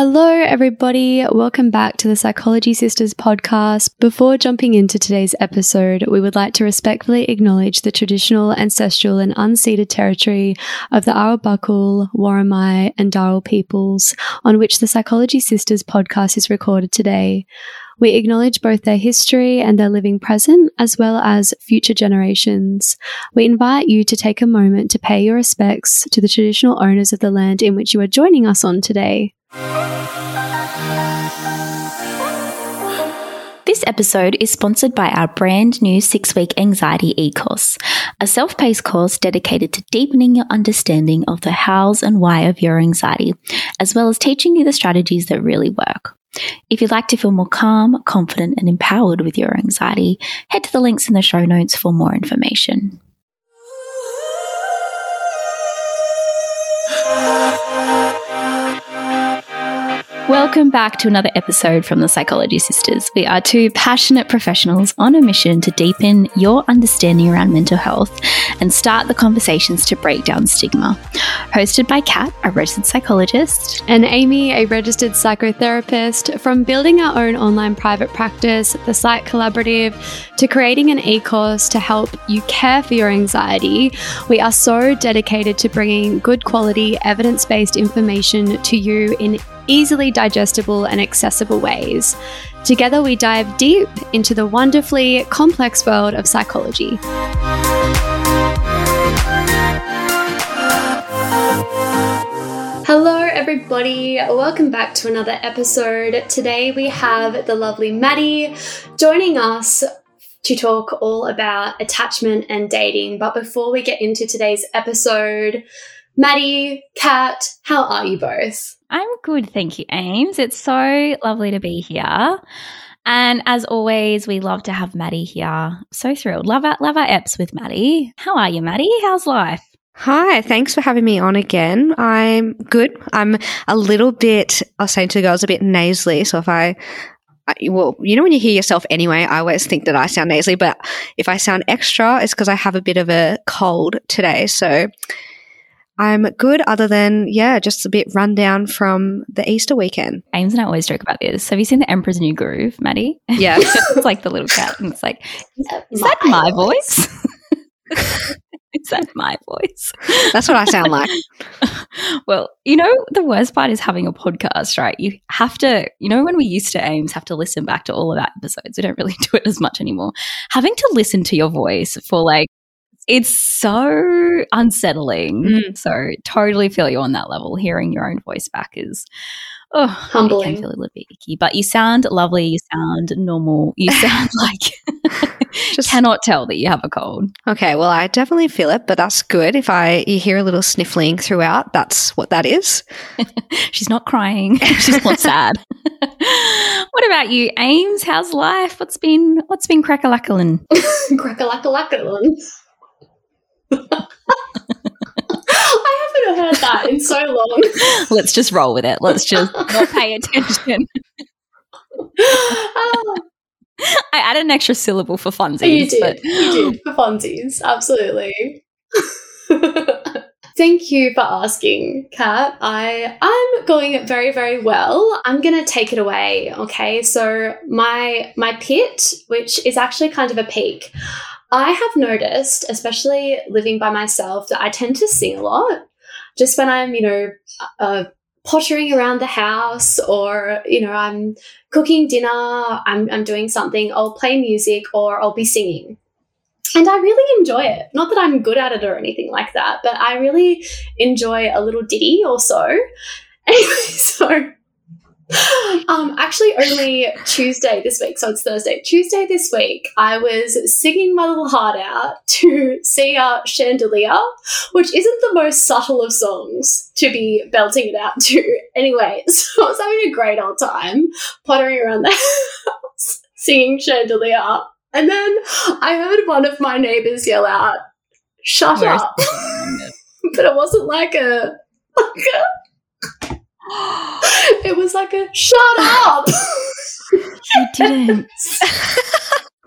Hello, everybody. Welcome back to the Psychology Sisters podcast. Before jumping into today's episode, we would like to respectfully acknowledge the traditional, ancestral, and unceded territory of the Awabakal, Worimi, and Darul peoples on which the Psychology Sisters podcast is recorded today. We acknowledge both their history and their living present, as well as future generations. We invite you to take a moment to pay your respects to the traditional owners of the land in which you are joining us on today. This episode is sponsored by our brand new six week anxiety e course, a self paced course dedicated to deepening your understanding of the hows and why of your anxiety, as well as teaching you the strategies that really work. If you'd like to feel more calm, confident, and empowered with your anxiety, head to the links in the show notes for more information. Welcome back to another episode from the Psychology Sisters. We are two passionate professionals on a mission to deepen your understanding around mental health and start the conversations to break down stigma. Hosted by Kat, a registered psychologist, and Aimee, a registered psychotherapist. From building our own online private practice, the Psych Collaborative, to creating an e course to help you care for your anxiety, we are so dedicated to bringing good quality, evidence based information to you in easily digestible and accessible ways. Together, we dive deep into the wonderfully complex world of psychology. Hello, everybody. Welcome back to another episode. Today, we have the lovely Maddie joining us to talk all about attachment and dating. But before we get into today's episode, Maddie, Kat, how are you both? I'm good, thank you, Ames. It's so lovely to be here. And as always, we love to have Maddie here. So thrilled. Love our, love our eps with Maddie. How are you, Maddie? How's life? Hi, thanks for having me on again. I'm good. I'm a little bit, I was saying to the girls, a bit nasally. So if I, I, well, you know, when you hear yourself anyway, I always think that I sound nasally, but if I sound extra, it's because I have a bit of a cold today. So I'm good, other than, yeah, just a bit run down from the Easter weekend. Ames and I always joke about this. Have you seen The Emperor's New Groove, Maddie? Yeah. it's like the little cat, and it's like, is, that my voice? is that my voice? That's what I sound like. well, you know, the worst part is having a podcast, right? You have to, you know, when we used to Ames have to listen back to all of our episodes, we don't really do it as much anymore. Having to listen to your voice for like it's so unsettling. Mm. So totally feel you on that level. Hearing your own voice back is oh humbling. Can feel a little bit icky. But you sound lovely. You sound normal. You sound like just cannot tell that you have a cold. Okay, well I definitely feel it, but that's good. If I you hear a little sniffling throughout, that's what that is. She's not crying. She's not sad. what about you, Ames? How's life? What's been what's been crackalackling? crackalackalackling. I haven't heard that in so long. Let's just roll with it. Let's just not pay attention. oh. I added an extra syllable for funsies. You did. But... You did for funsies. Absolutely. Thank you for asking, Kat. I I'm going very very well. I'm going to take it away, okay? So my my pit, which is actually kind of a peak. I have noticed, especially living by myself, that I tend to sing a lot. Just when I'm, you know, uh, pottering around the house or, you know, I'm cooking dinner, I'm, I'm doing something, I'll play music or I'll be singing. And I really enjoy it. Not that I'm good at it or anything like that, but I really enjoy a little ditty or so. Anyway, so um, actually, only Tuesday this week, so it's Thursday. Tuesday this week, I was singing my little heart out to Sia Chandelier, which isn't the most subtle of songs to be belting it out to. Anyway, so I was having a great old time pottering around the house singing Chandelier. And then I heard one of my neighbors yell out, Shut Where's up. but it wasn't like a, like a it was like a shut up. you didn't.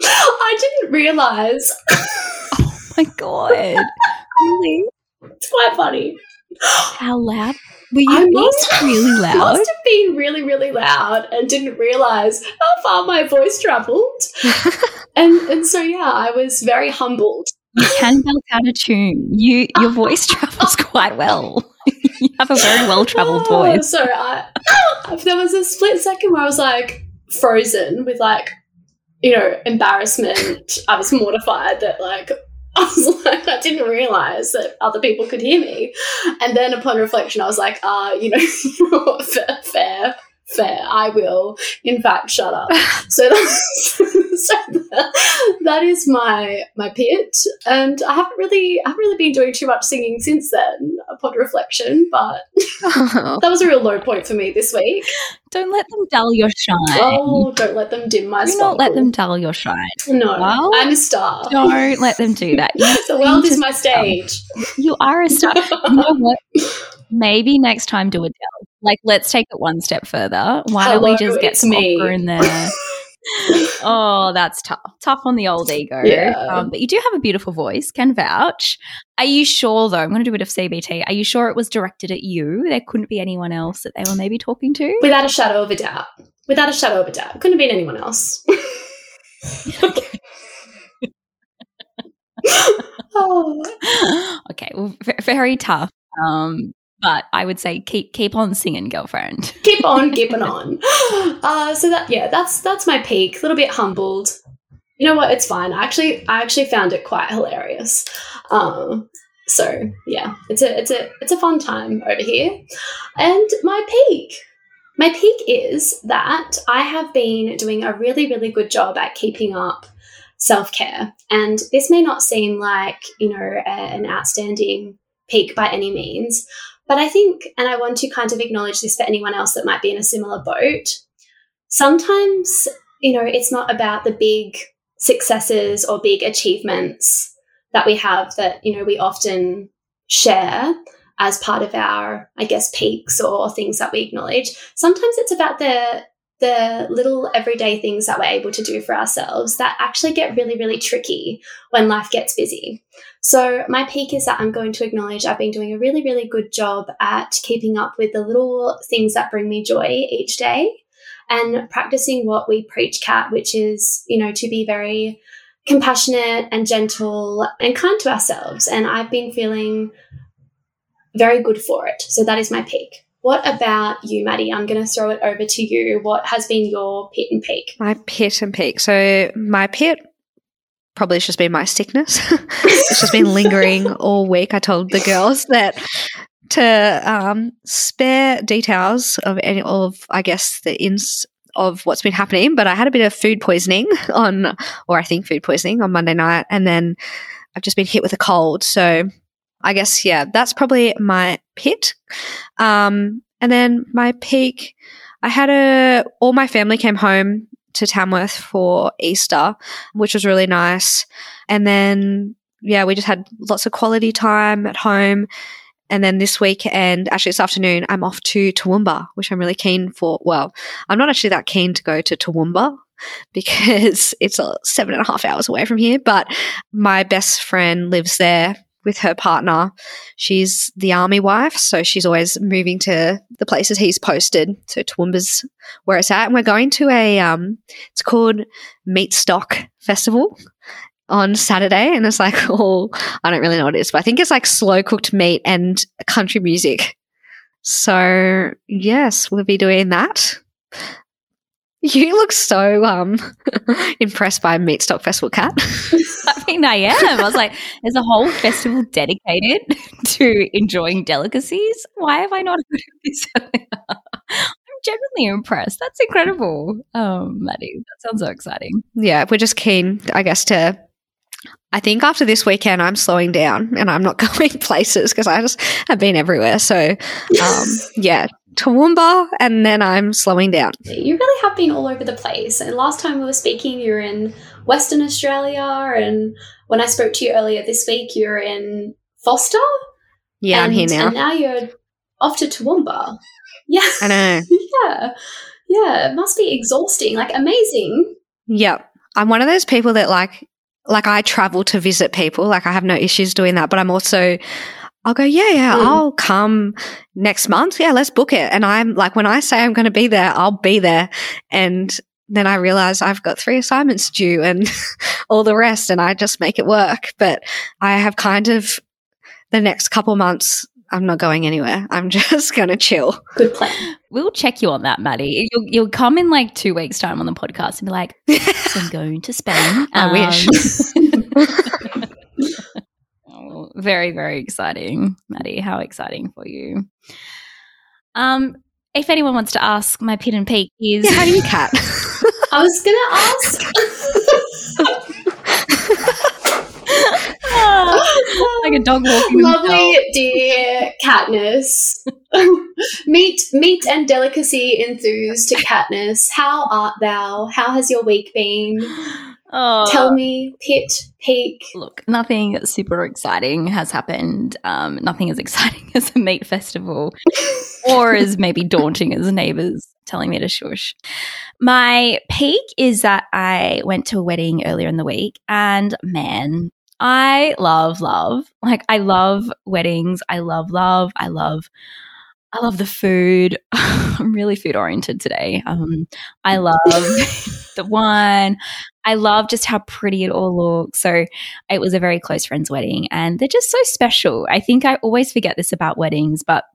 I didn't realize. oh my god. really? It's quite funny. How loud? Were you I must- really loud? Must have been really, really loud and didn't realize how far my voice traveled. and and so yeah, I was very humbled. You can belt out a tune. You your voice travels quite well. You have a very well traveled Oh, voice. So I, there was a split second where I was like frozen with like, you know, embarrassment. I was mortified that like I was like I didn't realize that other people could hear me, and then upon reflection, I was like, ah, you know, fair, fair, fair. I will, in fact, shut up. So that's so that, that is my my pit, and I haven't really I haven't really been doing too much singing since then. Upon reflection, but Oh. that was a real low point for me this week. Don't let them dull your shine. Oh, don't let them dim my Do not let them dull your shine. No, Well, I'm a star. Don't let them do that. The world is my stage. you are a star. You know what? Maybe next time do Adele. Like, let's take it one step further. Why don't we just get some me. in there? oh, that's tough. Tough on the old ego. Yeah. Um, but you do have a beautiful voice, can vouch. Are you sure, though? I'm going to do a bit of CBT. Are you sure it was directed at you? There couldn't be anyone else that they were maybe talking to? Without a shadow of a doubt. Without a shadow of a doubt. Couldn't have been anyone else. oh, okay, well, v- very tough. Um, but I would say keep keep on singing, girlfriend. keep on keeping on. Uh, so that yeah, that's that's my peak. A little bit humbled. You know what? It's fine. I actually I actually found it quite hilarious. Um, so yeah, it's a it's a it's a fun time over here. And my peak. My peak is that I have been doing a really, really good job at keeping up self care. And this may not seem like, you know, a, an outstanding peak by any means, but I think, and I want to kind of acknowledge this for anyone else that might be in a similar boat, sometimes, you know, it's not about the big successes or big achievements that we have that, you know, we often share as part of our, I guess, peaks or things that we acknowledge. Sometimes it's about the the little everyday things that we're able to do for ourselves that actually get really, really tricky when life gets busy. So, my peak is that I'm going to acknowledge I've been doing a really, really good job at keeping up with the little things that bring me joy each day and practicing what we preach, Kat, which is, you know, to be very compassionate and gentle and kind to ourselves. And I've been feeling very good for it. So, that is my peak. What about you, Maddie? I'm going to throw it over to you. What has been your pit and peak? My pit and peak. So my pit probably has just been my sickness. it's just been lingering all week. I told the girls that to um, spare details of any of I guess the ins of what's been happening, but I had a bit of food poisoning on, or I think food poisoning on Monday night, and then I've just been hit with a cold. So I guess yeah, that's probably my pit. Um, and then my peak, I had a all my family came home to Tamworth for Easter, which was really nice. And then yeah, we just had lots of quality time at home. And then this weekend, actually this afternoon, I'm off to Toowoomba, which I'm really keen for. Well, I'm not actually that keen to go to Toowoomba because it's uh, seven and a half hours away from here. But my best friend lives there with her partner. She's the army wife, so she's always moving to the places he's posted. So Toowoomba's where it's at. And we're going to a um it's called Meat Stock Festival on Saturday. And it's like all I don't really know what it is, but I think it's like slow cooked meat and country music. So yes, we'll be doing that. You look so um impressed by Meat Stock Festival, Kat. I mean, I am. I was like, there's a whole festival dedicated to enjoying delicacies. Why have I not heard of this? I'm genuinely impressed. That's incredible. Um, Maddie, that sounds so exciting. yeah, we're just keen, I guess, to. I think after this weekend, I'm slowing down and I'm not going places because I just have been everywhere. So, um, yeah, Toowoomba, and then I'm slowing down. You really have been all over the place. And last time we were speaking, you were in Western Australia. And when I spoke to you earlier this week, you were in Foster. Yeah, I'm and, here now. And now you're off to Toowoomba. Yeah. I know. yeah. Yeah. It must be exhausting. Like, amazing. Yep. I'm one of those people that like like I travel to visit people. Like I have no issues doing that, but I'm also I'll go, yeah, yeah, Mm. I'll come next month. Yeah, let's book it. And I'm like, when I say I'm going to be there, I'll be there. And then I realize I've got three assignments due and all the rest, and I just make it work. But I have kind of the next couple months, I'm not going anywhere. I'm just going to chill. Good plan. We'll check you on that, Maddie. You'll, you'll come in like two weeks' time on the podcast and be like, so I'm going to Spain. I wish. Um, oh, very, very exciting, Maddie. How exciting for you. Um, if anyone wants to ask, my pit and peak is Yeah, how do you Kat? I was gonna ask. Like a dog walking. Lovely dear Katniss. meat, meat and delicacy enthused to Katniss. How art thou? How has your week been? Oh. Tell me, pit, peak. Look, nothing super exciting has happened. Um, nothing as exciting as a meat festival, or as maybe daunting as neighbors telling me to shush. My peak is that I went to a wedding earlier in the week, and man, I love love. Like I love weddings. I love love. I love. I love the food. I'm really food oriented today. Um, I love the wine. I love just how pretty it all looks. So it was a very close friend's wedding and they're just so special. I think I always forget this about weddings, but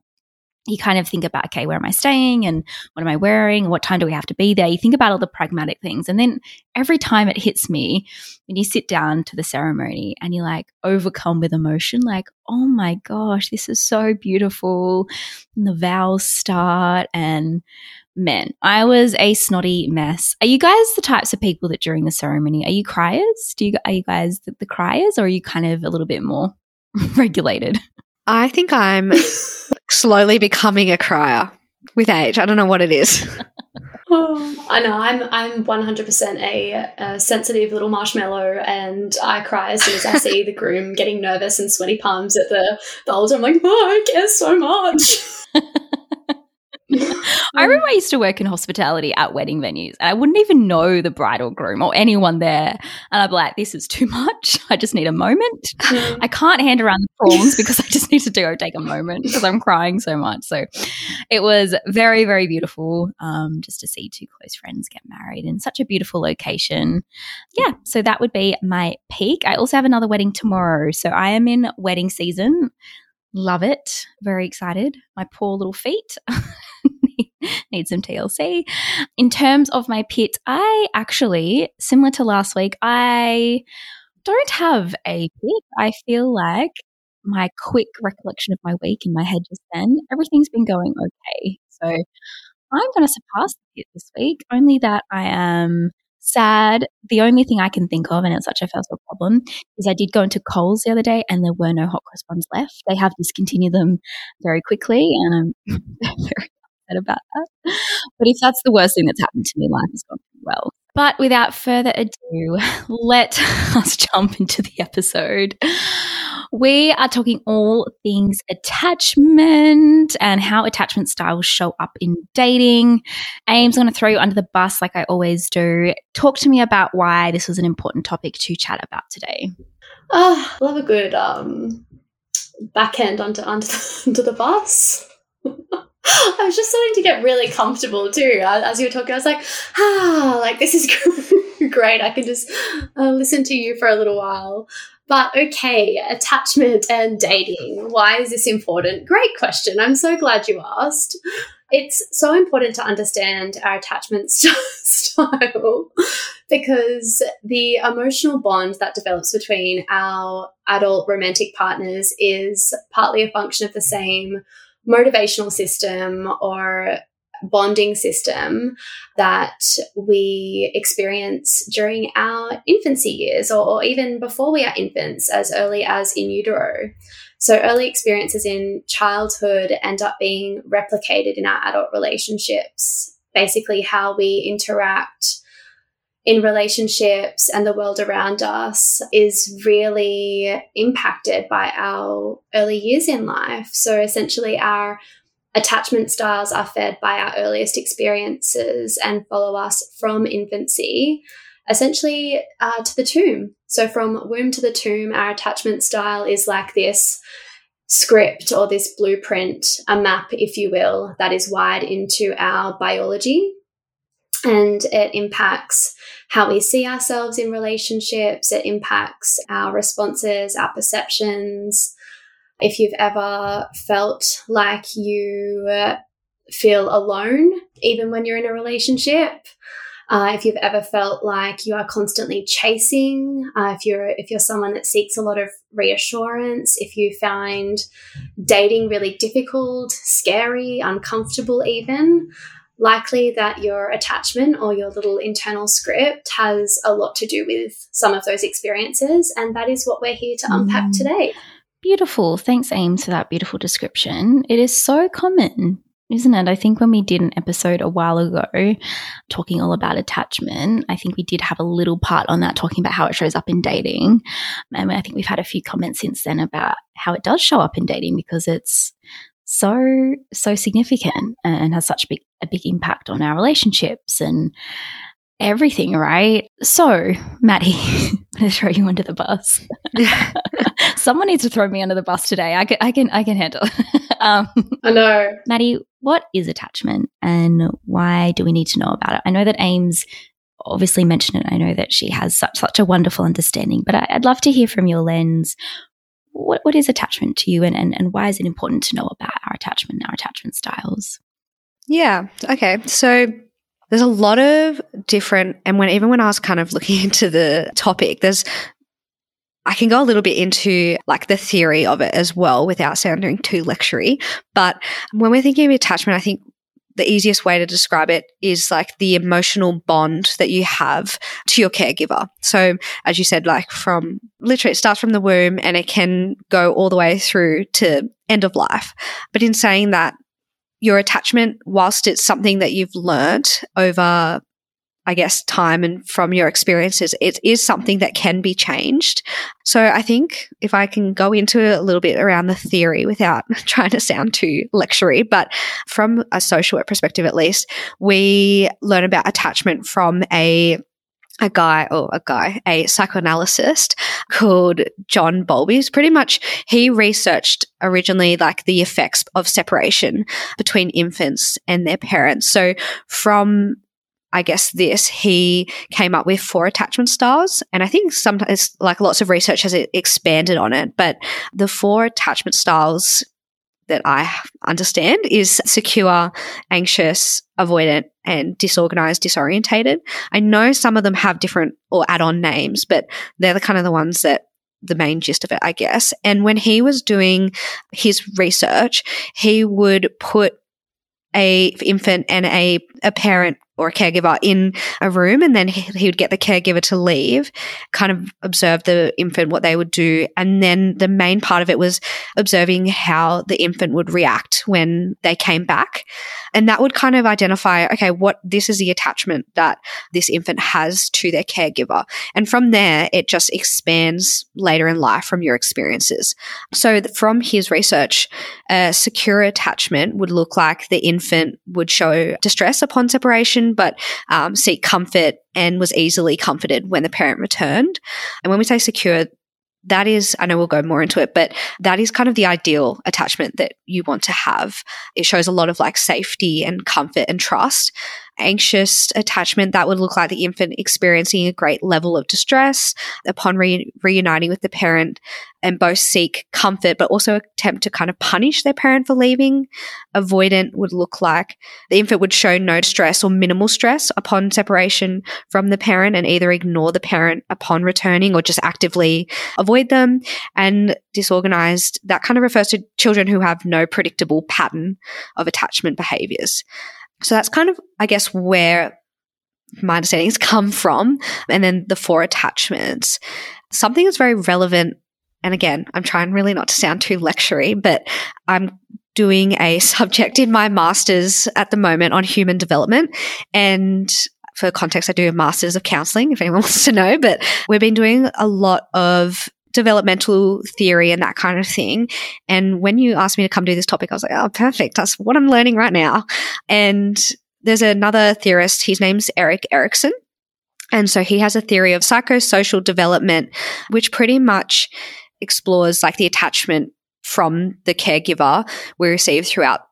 you kind of think about, okay, where am I staying and what am I wearing? What time do we have to be there? You think about all the pragmatic things. And then every time it hits me, when you sit down to the ceremony and you're like overcome with emotion, like, oh my gosh, this is so beautiful. And the vows start and men. I was a snotty mess. Are you guys the types of people that during the ceremony are you criers? Do you are you guys the, the criers, or are you kind of a little bit more regulated? I think I'm slowly becoming a crier with age. I don't know what it is. Oh, I know. I'm I'm 100% a, a sensitive little marshmallow, and I cry as soon as I see the groom getting nervous and sweaty palms at the the altar. I'm like, oh, I care so much. I remember I used to work in hospitality at wedding venues, and I wouldn't even know the bride or groom or anyone there, and I'd be like, "This is too much. I just need a moment. Mm. I can't hand around the prawns because I just need to go take a moment because I'm crying so much." So it was very, very beautiful um, just to see two close friends get married in such a beautiful location. Yeah, so that would be my peak. I also have another wedding tomorrow, so I am in wedding season. Love it. Very excited. My poor little feet need some TLC. In terms of my pit, I actually, similar to last week, I don't have a pit. I feel like my quick recollection of my week in my head just then, everything's been going okay. So I'm going to surpass the pit this week, only that I am sad. The only thing I can think of, and it's such a first world problem, is I did go into Coles the other day and there were no hot cross buns left. They have discontinued them very quickly, and I'm very upset about that. But if that's the worst thing that's happened to me, life has gone well. But without further ado, let us jump into the episode. We are talking all things attachment and how attachment styles show up in dating. Aim's going to throw you under the bus like I always do. Talk to me about why this was an important topic to chat about today. Oh, love a good um, onto onto the, onto the bus. I was just starting to get really comfortable too. As you were talking, I was like, ah, like this is great. I can just uh, listen to you for a little while. But okay, attachment and dating. Why is this important? Great question. I'm so glad you asked. It's so important to understand our attachment style because the emotional bond that develops between our adult romantic partners is partly a function of the same motivational system or bonding system that we experience during our infancy years or, or, even before we are infants, as early as in utero. So, early experiences in childhood end up being replicated in our adult relationships. Basically, how we interact in relationships and the world around us is really impacted by our early years in life. So essentially, our attachment styles are fed by our earliest experiences and follow us from infancy, essentially uh, to the tomb. So from womb to the tomb, our attachment style is like this script or this blueprint, a map, if you will, that is wired into our biology. And it impacts how we see ourselves in relationships, it impacts our responses, our perceptions. If you've ever felt like you feel alone, even when you're in a relationship, uh, if you've ever felt like you are constantly chasing, uh, if you're if you're someone that seeks a lot of reassurance, if you find dating really difficult, scary, uncomfortable, even likely that your attachment or your little internal script has a lot to do with some of those experiences, and that is what we're here to unpack mm. today. Beautiful. Thanks, Ames, for that beautiful description. It is so common isn't it? I think when we did an episode a while ago talking all about attachment, I think we did have a little part on that talking about how it shows up in dating. And I think we've had a few comments since then about how it does show up in dating because it's so, so significant and has such a big, a big impact on our relationships and everything, right? So, Maddie, I'm going to throw you under the bus. Someone needs to throw me under the bus today. I can, I can, I can handle. um, I know, Maddie. What is attachment, and why do we need to know about it? I know that Ames obviously mentioned it. I know that she has such such a wonderful understanding, but I, would love to hear from your lens. What what is attachment to you, and, and and why is it important to know about our attachment, our attachment styles? Yeah. Okay. So there's a lot of different, and when even when I was kind of looking into the topic, there's I can go a little bit into like the theory of it as well without sounding too lectury. But when we're thinking of attachment, I think the easiest way to describe it is like the emotional bond that you have to your caregiver. So, as you said, like from literally it starts from the womb and it can go all the way through to end of life. But in saying that, your attachment, whilst it's something that you've learnt over, I guess, time and from your experiences, it is something that can be changed. So I think if I can go into a little bit around the theory without trying to sound too lectury, but from a social work perspective at least, we learn about attachment from a a guy or a guy, a psychoanalyst called John Bowlby. Pretty much, he researched originally like the effects of separation between infants and their parents. So from I guess this, he came up with four attachment styles. And I think sometimes, like lots of research has expanded on it, but the four attachment styles that I understand is secure, anxious, avoidant, and disorganized, disorientated. I know some of them have different or add on names, but they're the kind of the ones that the main gist of it, I guess. And when he was doing his research, he would put a infant and a, a parent or a caregiver in a room and then he, would get the caregiver to leave, kind of observe the infant, what they would do. And then the main part of it was observing how the infant would react when they came back. And that would kind of identify, okay, what this is the attachment that this infant has to their caregiver. And from there, it just expands later in life from your experiences. So from his research, a secure attachment would look like the infant would show distress upon separation but um, seek comfort and was easily comforted when the parent returned. And when we say secure, that is, I know we'll go more into it, but that is kind of the ideal attachment that you want to have. It shows a lot of like safety and comfort and trust anxious attachment, that would look like the infant experiencing a great level of distress upon re- reuniting with the parent and both seek comfort but also attempt to kind of punish their parent for leaving. Avoidant would look like the infant would show no stress or minimal stress upon separation from the parent and either ignore the parent upon returning or just actively avoid them. And disorganized, that kind of refers to children who have no predictable pattern of attachment behaviors. So that's kind of, I guess, where my understandings come from. And then the four attachments. Something that's very relevant. And again, I'm trying really not to sound too lectury, but I'm doing a subject in my master's at the moment on human development. And for context, I do a master's of counseling if anyone wants to know, but we've been doing a lot of developmental theory and that kind of thing. And when you asked me to come do this topic, I was like, oh, perfect. That's what I'm learning right now. And there's another theorist, his name's Erik Erikson. And so he has a theory of psychosocial development, which pretty much explores like the attachment from the caregiver we receive throughout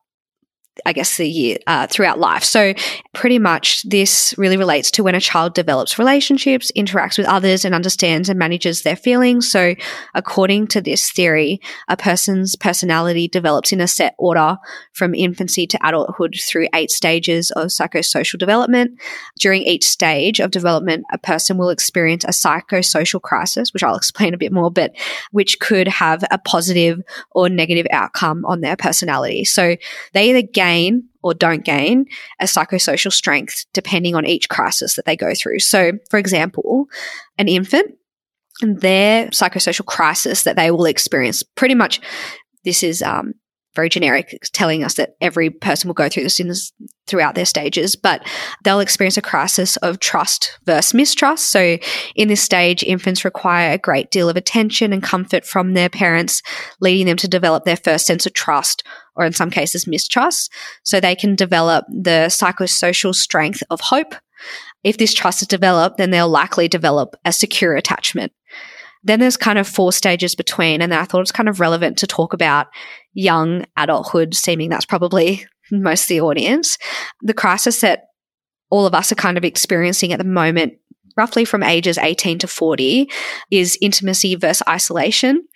I guess the year uh, throughout life. So pretty much this really relates to when a child develops relationships, interacts with others, and understands and manages their feelings. So according to this theory, a person's personality develops in a set order from infancy to adulthood through eight stages of psychosocial development. During each stage of development, a person will experience a psychosocial crisis, which I'll explain a bit more, but which could have a positive or negative outcome on their personality. So they either gain gain or don't gain a psychosocial strength depending on each crisis that they go through. So, for example, an infant, and their psychosocial crisis that they will experience pretty much this is um, very generic, telling us that every person will go through this, this throughout their stages, but they'll experience a crisis of trust versus mistrust. So, in this stage, infants require a great deal of attention and comfort from their parents, leading them to develop their first sense of trust, or in some cases, mistrust. So, they can develop the psychosocial strength of hope. If this trust is developed, then they'll likely develop a secure attachment. Then there's kind of four stages between, and I thought it's kind of relevant to talk about young adulthood, seeming that's probably most of the audience. The crisis that all of us are kind of experiencing at the moment roughly from ages 18 to 40 is intimacy versus isolation.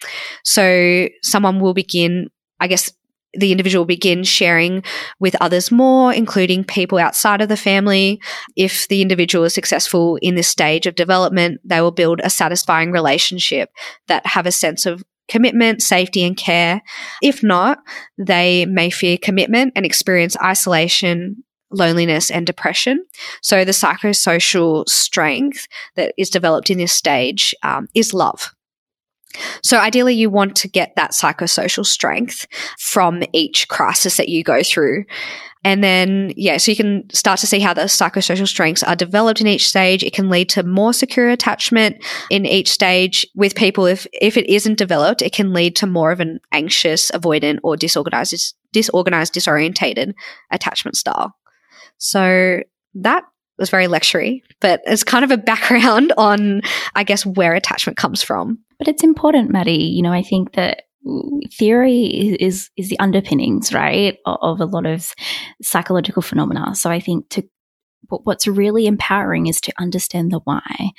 So someone will begin, I guess, the individual begins sharing with others more, including people outside of the family. If the individual is successful in this stage of development, they will build a satisfying relationship that have a sense of commitment, safety, and care. If not, they may fear commitment and experience isolation, loneliness, and depression. So the psychosocial strength that is developed in this stage um, is love. So ideally, you want to get that psychosocial strength from each crisis that you go through. And then, yeah, so you can start to see how the psychosocial strengths are developed in each stage. It can lead to more secure attachment in each stage with people. If, if it isn't developed, it can lead to more of an anxious, avoidant, or disorganized, disorganized, disorientated attachment style. So that was very lectury, but it's kind of a background on, I guess, where attachment comes from. But it's important, Maddie. You know, I think that theory is is the underpinnings, right, of a lot of psychological phenomena. So I think to what's really empowering is to understand the why.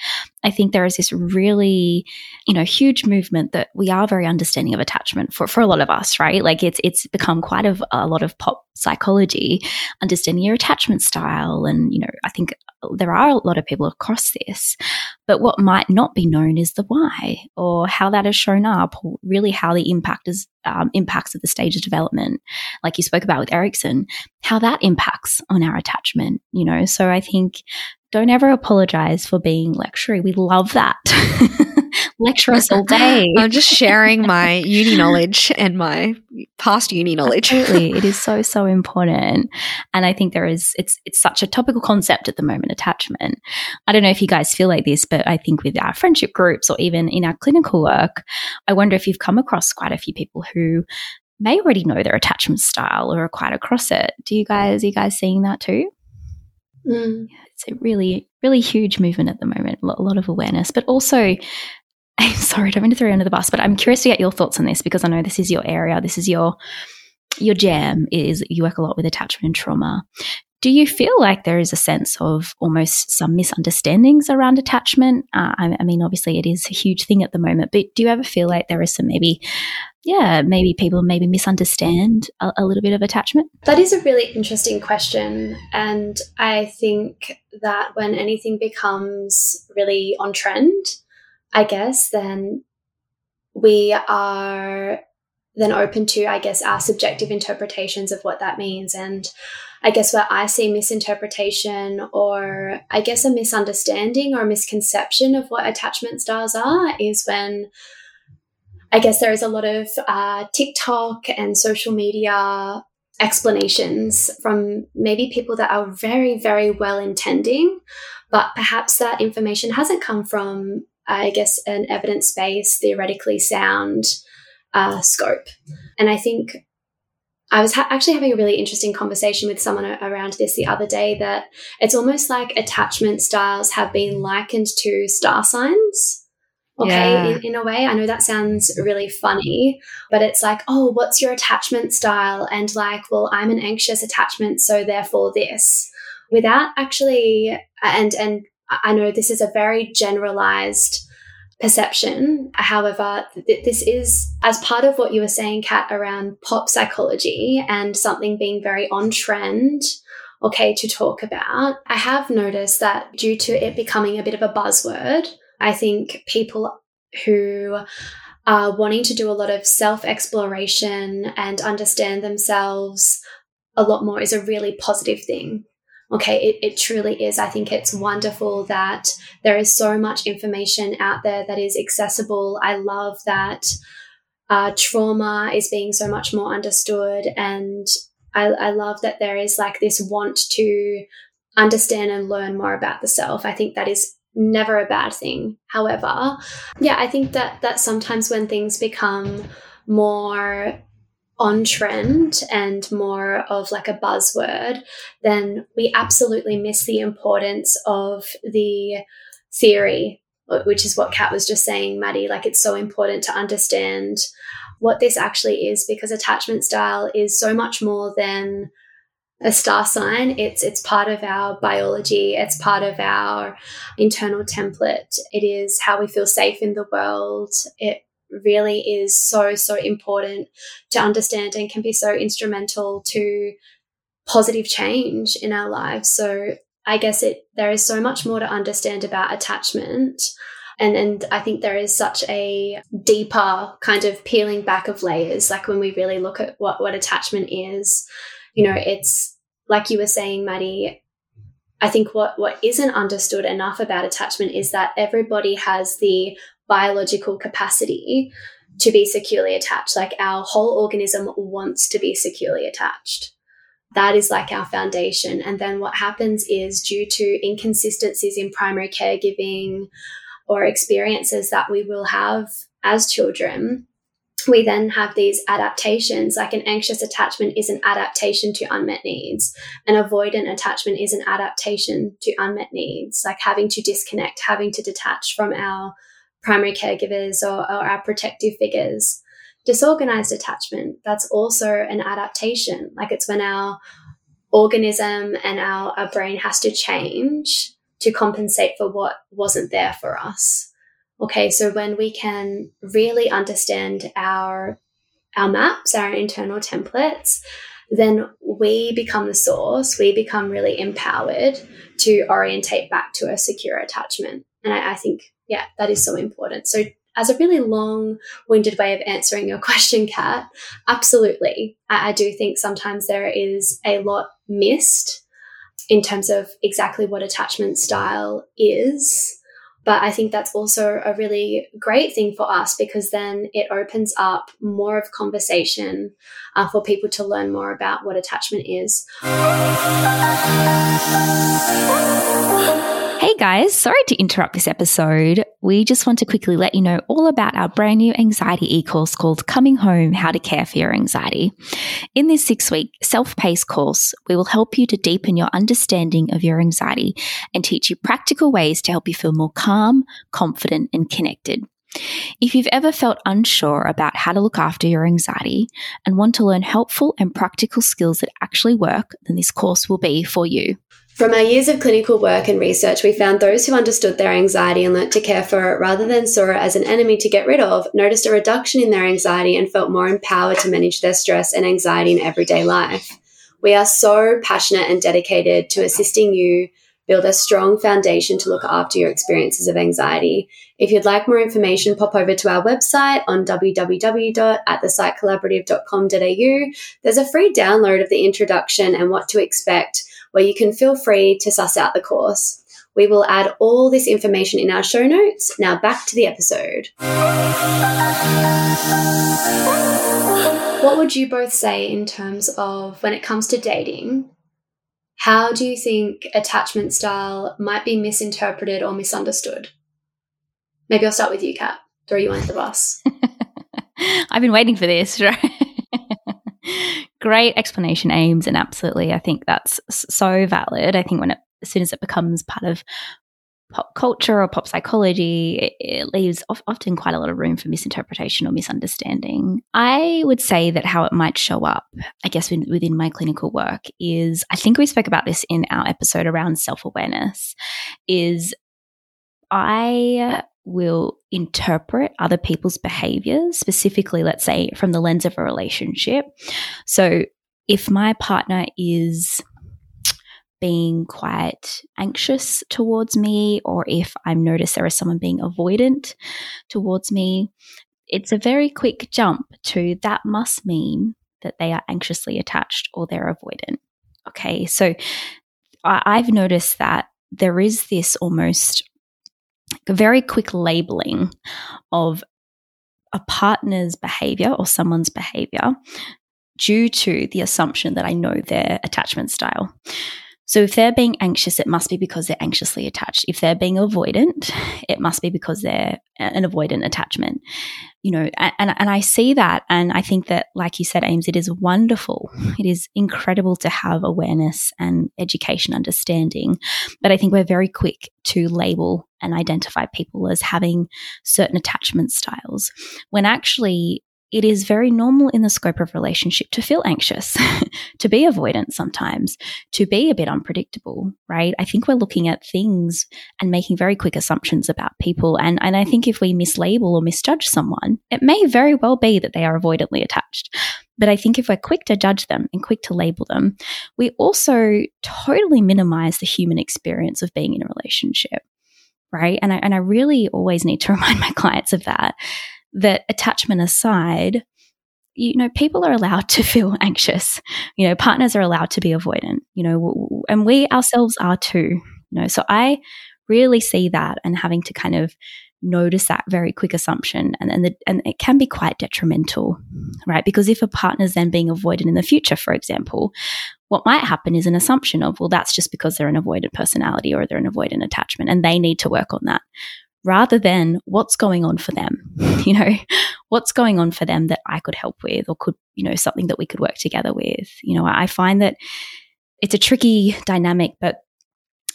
I think there is this really, you know, huge movement that we are very understanding of attachment for, for a lot of us, right? Like it's it's become quite a, a lot of pop psychology, understanding your attachment style. And, you know, I think there are a lot of people across this. But what might not be known is the why or how that has shown up, or really how the impact is um, impacts at the stage of development, like you spoke about with Erikson, how that impacts on our attachment, you know. So I think don't ever apologize for being luxury. We love that. lecture us all day. I'm just sharing my uni knowledge and my past uni knowledge. Absolutely. it is so, so important. And I think there is, it's, it's such a topical concept at the moment, attachment. I don't know if you guys feel like this, but I think with our friendship groups or even in our clinical work, I wonder if you've come across quite a few people who may already know their attachment style or are quite across it. Do you guys, are you guys seeing that too? Mm. It's a really, really huge movement at the moment, a lot of awareness, but also I'm sorry, don't mean to throw you under the bus, but I'm curious to get your thoughts on this because I know this is your area. This is your your jam. Is you work a lot with attachment and trauma. Do you feel like there is a sense of almost some misunderstandings around attachment? Uh, I, I, mean, obviously, it is a huge thing at the moment, but do you ever feel like there is some maybe, yeah, maybe people maybe misunderstand a, a little bit of attachment? That is a really interesting question. And I think that when anything becomes really on trend, I guess, then we are then open to, I guess, our subjective interpretations of what that means. And I guess where I see misinterpretation or I guess a misunderstanding or a misconception of what attachment styles are is when I guess there is a lot of uh, TikTok and social media explanations from maybe people that are very, very well intending, but perhaps that information hasn't come from I guess, an evidence based, theoretically sound uh, scope. And I think I was ha- actually having a really interesting conversation with someone around this the other day that it's almost like attachment styles have been likened to star signs Okay, Yeah. in, in a way, I know that sounds really funny, but it's like, oh, what's your attachment style? And like, well, I'm an anxious attachment, so therefore this. Without actually, and and I know this is a very generalized perception. However, th- this is as part of what you were saying, Kat, around pop psychology and something being very on trend. Okay, to talk about. I have noticed that due to it becoming a bit of a buzzword, I think people who are wanting to do a lot of self exploration and understand themselves a lot more is a really positive thing. Okay, it, it truly is. I think it's wonderful that there is so much information out there that is accessible. I love that uh, trauma is being so much more understood. And I, I love that there is like this want to understand and learn more about the self. I think that is never a bad thing. However, yeah, I think that that sometimes when things become more on trend and more of like a buzzword, then we absolutely miss the importance of the theory, which is what Kat was just saying, Maddie. Like it's so important to understand what this actually is because attachment style is so much more than a star sign. It's it's part of our biology. It's part of our internal template. It is how we feel safe in the world. It really is so so important to understand and can be so instrumental to positive change in our lives. So i guess it there is so much more to understand about attachment. And and i think there is such a deeper kind of peeling back of layers like when we really look at what what attachment is you know it's like you were saying maddie i think what what isn't understood enough about attachment is that everybody has the biological capacity to be securely attached. Like our whole organism wants to be securely attached. That is like our foundation. And then what happens is due to inconsistencies in primary caregiving or experiences that we will have as children we then have these adaptations. Like an anxious attachment is an adaptation to unmet needs. An avoidant attachment is an adaptation to unmet needs. Like having to disconnect having to detach from our primary caregivers or, or our protective figures. Disorganized attachment that's also an adaptation. Like it's when our organism and our, our brain has to change to compensate for what wasn't there for us. Okay so when we can really understand our our maps our internal templates then we become the source we become really empowered to orientate back to a secure attachment. And I, I think yeah that is so important so as a really long-winded way of answering your question kat absolutely I, I do think sometimes there is a lot missed in terms of exactly what attachment style is but I think that's also a really great thing for us because then it opens up more of conversation uh, for people to learn more about what attachment is. Hey guys, sorry to interrupt this episode. We just want to quickly let you know all about our brand new anxiety e course called Coming Home How to Care for Your Anxiety. In this six week self paced course, we will help you to deepen your understanding of your anxiety and teach you practical ways to help you feel more calm, confident, and connected. If you've ever felt unsure about how to look after your anxiety and want to learn helpful and practical skills that actually work, then this course will be for you. From our years of clinical work and research, we found those who understood their anxiety and learnt to care for it rather than saw it as an enemy to get rid of noticed a reduction in their anxiety and felt more empowered to manage their stress and anxiety in everyday life. We are so passionate and dedicated to assisting you build a strong foundation to look after your experiences of anxiety. If you'd like more information, pop over to our website on www.atthesitecollaborative.com.au. There's a free download of the introduction and what to expect where you can feel free to suss out the course. We will add all this information in our show notes. Now back to the episode. What would you both say in terms of when it comes to dating? How do you think attachment style might be misinterpreted or misunderstood? Maybe I'll start with you, Kat. Throw you under the bus. I've been waiting for this, right? Great explanation, Ames, and absolutely, I think that's so valid. I think when it, as soon as it becomes part of pop culture or pop psychology, it, it leaves often quite a lot of room for misinterpretation or misunderstanding. I would say that how it might show up, I guess, within my clinical work is I think we spoke about this in our episode around self awareness, is I will interpret other people's behaviors, specifically, let's say, from the lens of a relationship. So if my partner is being quite anxious towards me, or if I notice there is someone being avoidant towards me, it's a very quick jump to that must mean that they are anxiously attached or they're avoidant. Okay, so I, have noticed that there is this almost very quick labeling of a partner's behavior or someone's behavior due to the assumption that I know their attachment style. So if they're being anxious, it must be because they're anxiously attached. If they're being avoidant, it must be because they're an avoidant attachment. You know, and, and I see that. And I think that, like you said, Ames, it is wonderful. It is incredible to have awareness and education understanding. But I think we're very quick to label and identify people as having certain attachment styles when actually it is very normal in the scope of relationship to feel anxious, to be avoidant sometimes, to be a bit unpredictable, right? I think we're looking at things and making very quick assumptions about people. And, and I think if we mislabel or misjudge someone, it may very well be that they are avoidantly attached. But I think if we're quick to judge them and quick to label them, we also totally minimize the human experience of being in a relationship, right? And I, and I really always need to remind my clients of that that attachment aside, you know, people are allowed to feel anxious. You know, partners are allowed to be avoidant, you know, and we ourselves are too, you know. So I really see that and having to kind of notice that very quick assumption and and, the, and it can be quite detrimental right because if a partner's then being avoided in the future for example what might happen is an assumption of well that's just because they're an avoidant personality or they're an avoidant attachment and they need to work on that rather than what's going on for them. you know, what's going on for them that I could help with or could, you know, something that we could work together with. You know, I find that it's a tricky dynamic, but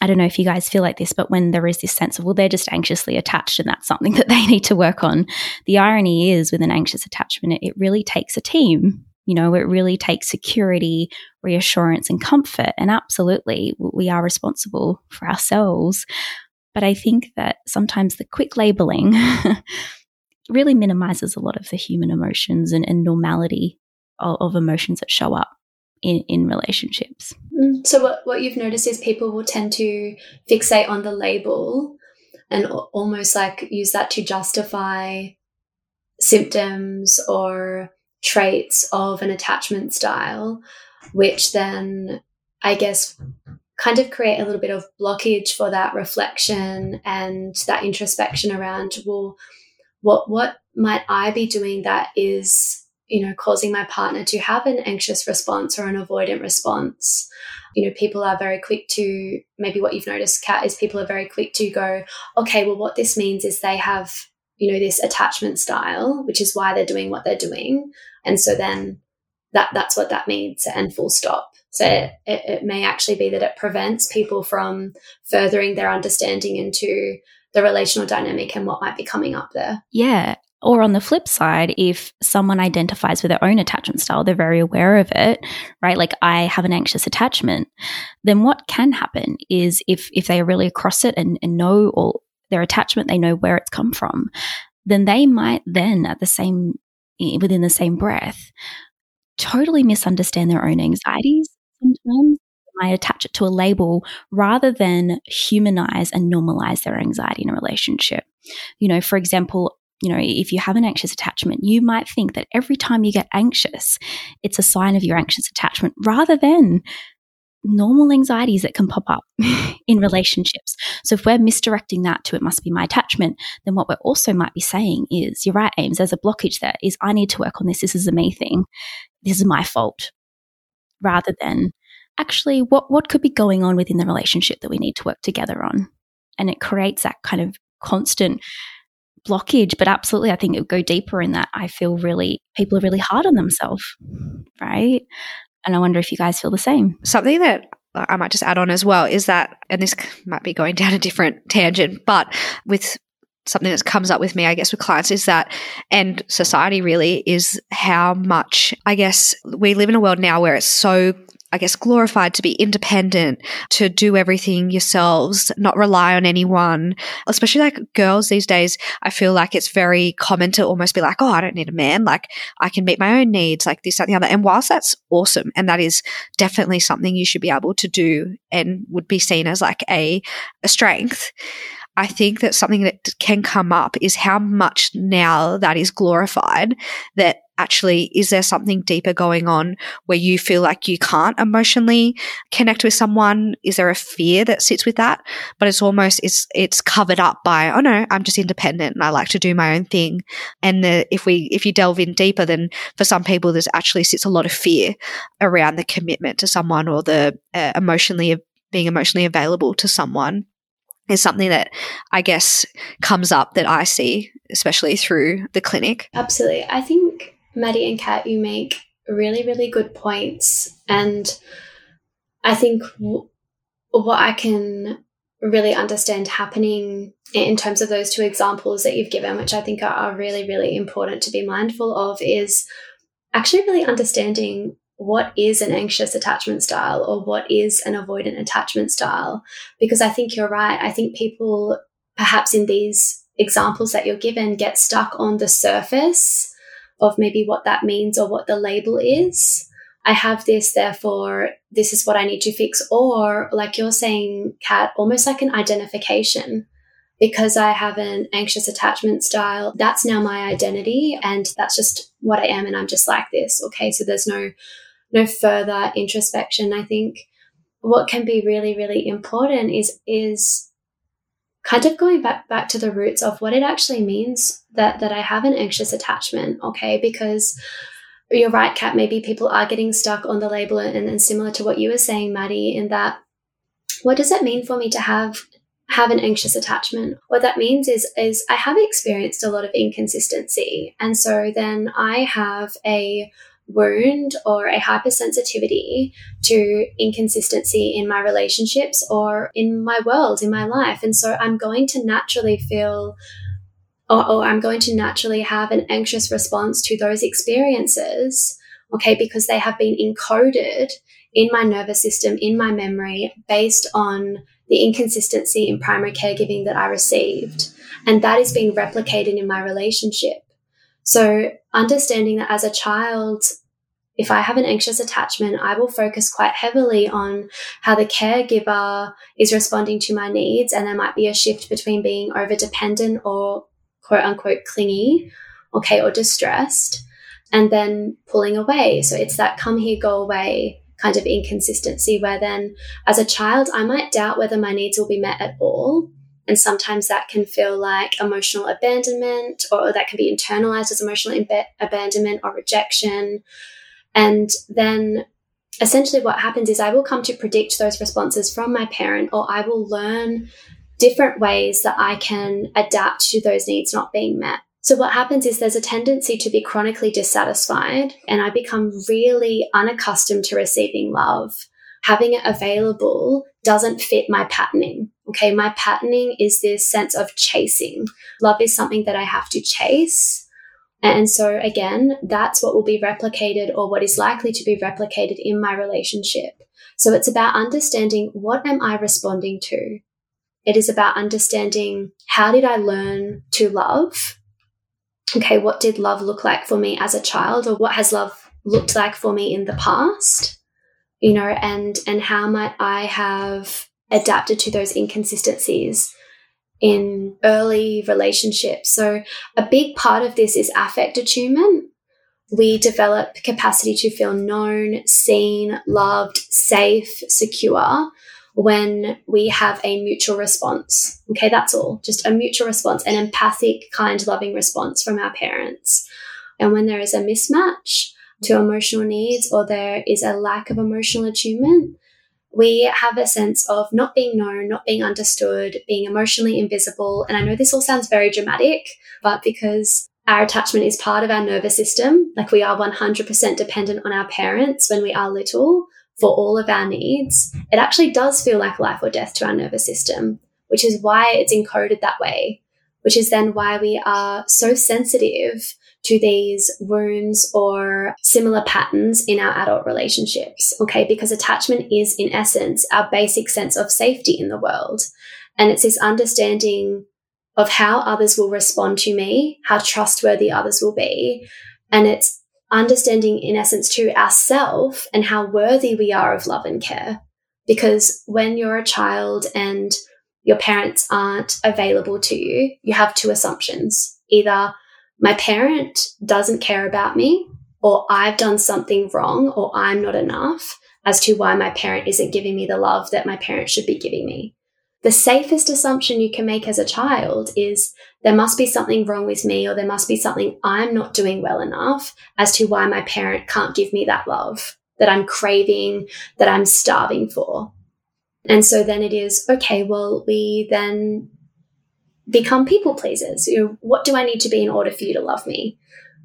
I don't know if you guys feel like this, but when there is this sense of, well, they're just anxiously attached and that's something that they need to work on. The irony is with an anxious attachment, it, it really takes a team. You know, it really takes security, reassurance, and comfort. And absolutely, we are responsible for ourselves. But I think that sometimes the quick labeling really minimizes a lot of the human emotions and, and normality of, of, emotions that show up in, in relationships. Mm, so, what, what you've noticed is people will tend to fixate on the label and almost like use that to justify symptoms or traits of an attachment style, which then I guess kind of create a little bit of blockage for that reflection and that introspection around well what what might i be doing that is you know causing my partner to have an anxious response or an avoidant response? You know people are very quick to maybe what you've noticed kat is people are very quick to go okay well what this means is they have you know this attachment style which is why they're doing what they're doing and so then that that's what that means and full stop so it, it, may actually be that it prevents people from furthering their understanding into the relational dynamic and what might be coming up there. Yeah. Or on the flip side, if someone identifies with their own attachment style, they're very aware of it, right? Like I have an anxious attachment, then what can happen is if if they are really across it and, and know all their attachment, they know where it's come from, then they might then at the same within the same breath totally misunderstand their own anxieties sometimes might attach it to a label rather than humanize and normalize their anxiety in a relationship. You know, for example, you know, if you have an anxious attachment, you might think that every time you get anxious, it's a sign of your anxious attachment rather than normal anxieties that can pop up in relationships. So if we're misdirecting that to it must be my attachment, then what we're also might be saying is, you're right, Ames, there's a blockage there is I need to work on this. This is a me thing. This is my fault rather than actually what what could be going on within the relationship that we need to work together on and it creates that kind of constant blockage but absolutely i think it would go deeper in that i feel really people are really hard on themselves right and i wonder if you guys feel the same. Something that I might just add on as well is that, and this might be going down a different tangent, but with something that comes up with me, I guess, with clients is that, and society really, is how much, I guess, we live in a world now where it's so I guess, glorified to be independent, to do everything yourselves, not rely on anyone. Especially like girls these days, I feel like it's very common to almost be like, oh, I don't need a man. Like I can meet my own needs, like this, that, the other. And whilst that's awesome, and that is definitely something you should be able to do and would be seen as like a, a strength, I think that something that can come up is how much now that is glorified that actually is there something deeper going on where you feel like you can't emotionally connect with someone? Is there a fear that sits with that? But it's almost it's it's covered up by oh no i'm just independent and i like to do my own thing. And the, if we if you delve in deeper then for some people there's actually sits a lot of fear around the commitment to someone or the uh, emotionally being emotionally available to someone is something that I guess comes up that I see, especially through the clinic. Absolutely. I think, Maddie and Kat, you make really, really good points. And I think w- what I can really understand happening in terms of those two examples that you've given, which I think are, are really, really important to be mindful of, is actually really understanding what is an anxious attachment style or what is an avoidant attachment style. Because I think you're right. I think people, perhaps in these examples that you're given, get stuck on the surface of maybe what that means or what the label is. I have this, therefore, this is what I need to fix. Or, like you're saying, Kat, almost like an identification because I have an anxious attachment style, that's now my identity and that's just what I am and I'm just like this. Okay. So there's no no further introspection. I think what can be really, really important is is kind of going back back to the roots of what it actually means that that I have an anxious attachment. Okay, because you're right, Kat. Maybe people are getting stuck on the label, and, and similar to what you were saying, Maddie, in that what does it mean for me to have have an anxious attachment. What that means is is I have experienced a lot of inconsistency. And so then I have a wound or a hypersensitivity to inconsistency in my relationships or in my world, in my life. And so I'm going to naturally feel or, or, I'm going to naturally have an anxious response to those experiences, okay, because they have been encoded in my nervous system, in my memory, based on the inconsistency in primary caregiving that I received. And that is being replicated in my relationship. So, understanding that as a child, if I have an anxious attachment, I will focus quite heavily on how the caregiver is responding to my needs. And there might be a shift between being over dependent or quote unquote clingy, okay, or distressed, and then pulling away. So it's that come here, go away kind of inconsistency where then as a child, I might doubt whether my needs will be met at all. And sometimes that can feel like emotional abandonment, or that can be internalized as emotional abandonment or rejection. And then essentially what happens is I will come to predict those responses from my parent, or I will learn different ways that I can adapt to those needs not being met. So, what happens is there's a tendency to be chronically dissatisfied, and I become really unaccustomed to receiving love having it available doesn't fit my patterning. Okay, my patterning is this sense of chasing. Love is something that I have to chase. And so, again, that's what will be replicated or what is likely to be replicated in my relationship. So, it's about understanding what am I responding to? It is about understanding how did I learn to love? Okay, what did love look like for me as a child, or what has love looked like for me in the past? you know, and and how might I have adapted to those inconsistencies in early relationships. So a big part of this is affect attunement. We develop capacity to feel known, seen, loved, safe, secure when we have a mutual response. Okay, that's all. Just a mutual response, an empathic, kind, loving response from our parents. And when there is a mismatch, to emotional needs or there is a lack of emotional attunement, we have a sense of not being known, not being understood, being emotionally invisible. And I know this all sounds very dramatic, but because our attachment is part of our nervous system, like we are 100% dependent on our parents when we are little, for all of our needs, it actually does feel like life or death to our nervous system, which is why it's encoded that way, which is then why we are so sensitive to these wounds or similar patterns in our adult relationships. Okay. Because attachment is, in essence, our basic sense of safety in the world. And it's this understanding of how others will respond to me, how trustworthy others will be. And it's understanding, in essence, to ourself and how worthy we are of love and care. Because when you're a child and your parents aren't available to you, you have two assumptions. Either my parent doesn't care about me, or I've done something wrong, or I'm not enough as to why my parent isn't giving me the love that my parent should be giving me. The safest assumption you can make as a child is there must be something wrong with me, or there must be something I'm not doing well enough as to why my parent can't give me that love that I'm craving, that I'm starving for. And so then it is, okay, well, we then become people pleasers. You know, what do I need to be in order for you to love me?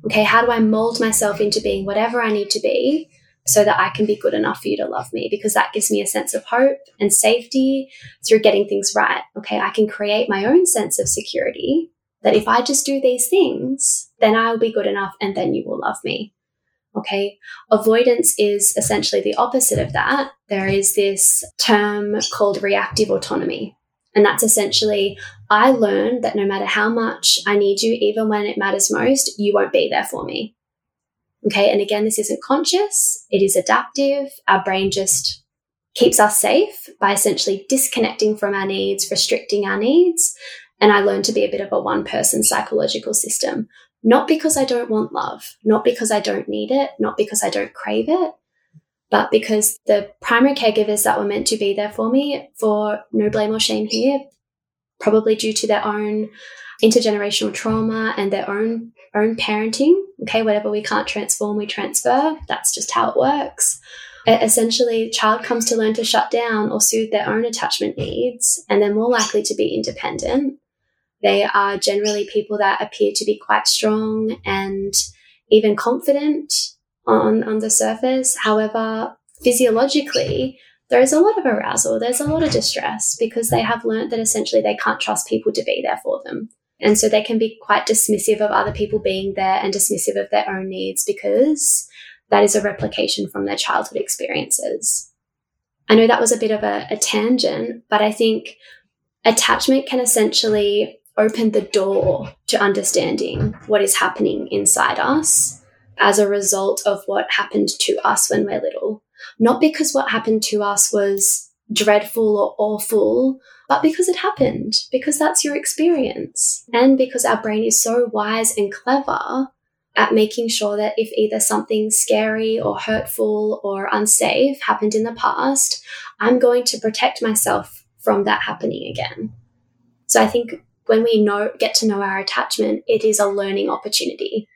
Okay, how do I mold myself into being whatever I need to be so that I can be good enough for you to love me? Because that gives me a sense of hope and safety through getting things right. Okay, I can create my own sense of security that if I just do these things, then I will be good enough and then you will love me. Okay. Avoidance is essentially the opposite of that. There is this term called reactive autonomy. And that's essentially, I learned that no matter how much I need you, even when it matters most, you won't be there for me. Okay. And again, this isn't conscious, it is adaptive. Our brain just keeps us safe by essentially disconnecting from our needs, restricting our needs. And I learned to be a bit of a one person psychological system, not because I don't want love, not because I don't need it, not because I don't crave it, but because the primary caregivers that were meant to be there for me, for no blame or shame here, probably due to their own intergenerational trauma and their own own parenting. Okay, whatever we can't transform, we transfer. That's just how it works. Essentially, child comes to learn to shut down or soothe their own attachment needs, and they're more likely to be independent. They are generally people that appear to be quite strong and even confident on, on the surface. However, physiologically, there is a lot of arousal, there's a lot of distress because they have learned that essentially they can't trust people to be there for them. And so they can be quite dismissive of other people being there and dismissive of their own needs because that is a replication from their childhood experiences. I know that was a bit of a, a tangent, but I think attachment can essentially open the door to understanding what is happening inside us as a result of what happened to us when we're little. Not because what happened to us was dreadful or awful, but because it happened, because that's your experience. And because our brain is so wise and clever at making sure that if either something scary or hurtful or unsafe happened in the past, I'm going to protect myself from that happening again. So I think when we know get to know our attachment, it is a learning opportunity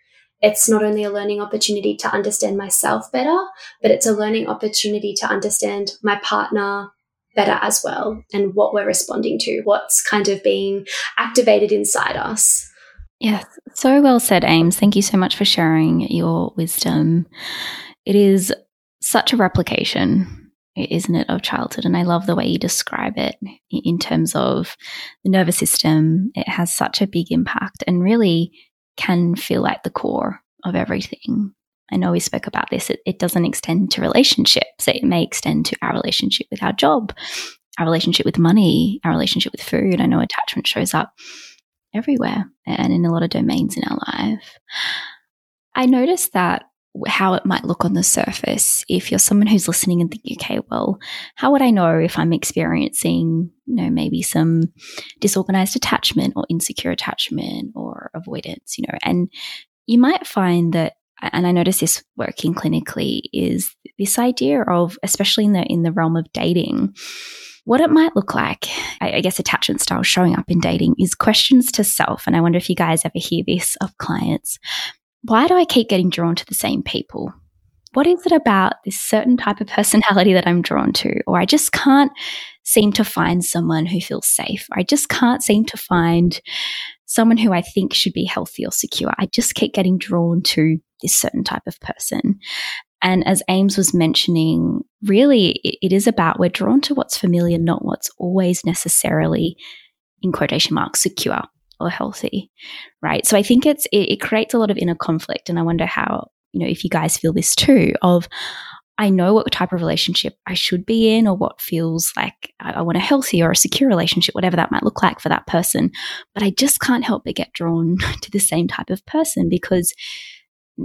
it's not only a learning opportunity to understand myself better, but it's a learning opportunity to understand my partner better as well and what we're responding to, what's kind of being activated inside us. Yes, so well said, Ames. Thank you so much for sharing your wisdom. It is such a replication, isn't it, of childhood? And I love the way you describe it in terms of the nervous system. It has such a big impact and really can feel like the core of everything. I know we spoke about this. It, it, doesn't extend to relationships. It may extend to our relationship with our job, our relationship with money, our relationship with food. I know attachment shows up everywhere and in a lot of domains in our life. I noticed that how it might look on the surface if you're someone who's listening and thinking, okay, well, how would I know if I'm experiencing, you know, maybe some disorganized attachment or insecure attachment or avoidance, you know, and you might find that and I notice this working clinically is this idea of, especially in the in the realm of dating, what it might look like. I, I guess attachment style showing up in dating is questions to self. And I wonder if you guys ever hear this of clients why do I keep getting drawn to the same people? What is it about this certain type of personality that I'm drawn to? Or I just can't seem to find someone who feels safe. I just can't seem to find someone who I think should be healthy or secure. I just keep getting drawn to this certain type of person. And as Ames was mentioning, really it is about we're drawn to what's familiar, not what's always necessarily, in quotation marks, secure or healthy, right? So I think it's it, it creates a lot of inner conflict, and I wonder how you know if you guys feel this too of I know what type of relationship I should be in or what feels like I, I, want a healthy or a secure relationship, whatever that might look like for that person. But I just can't help but get drawn to the same type of person because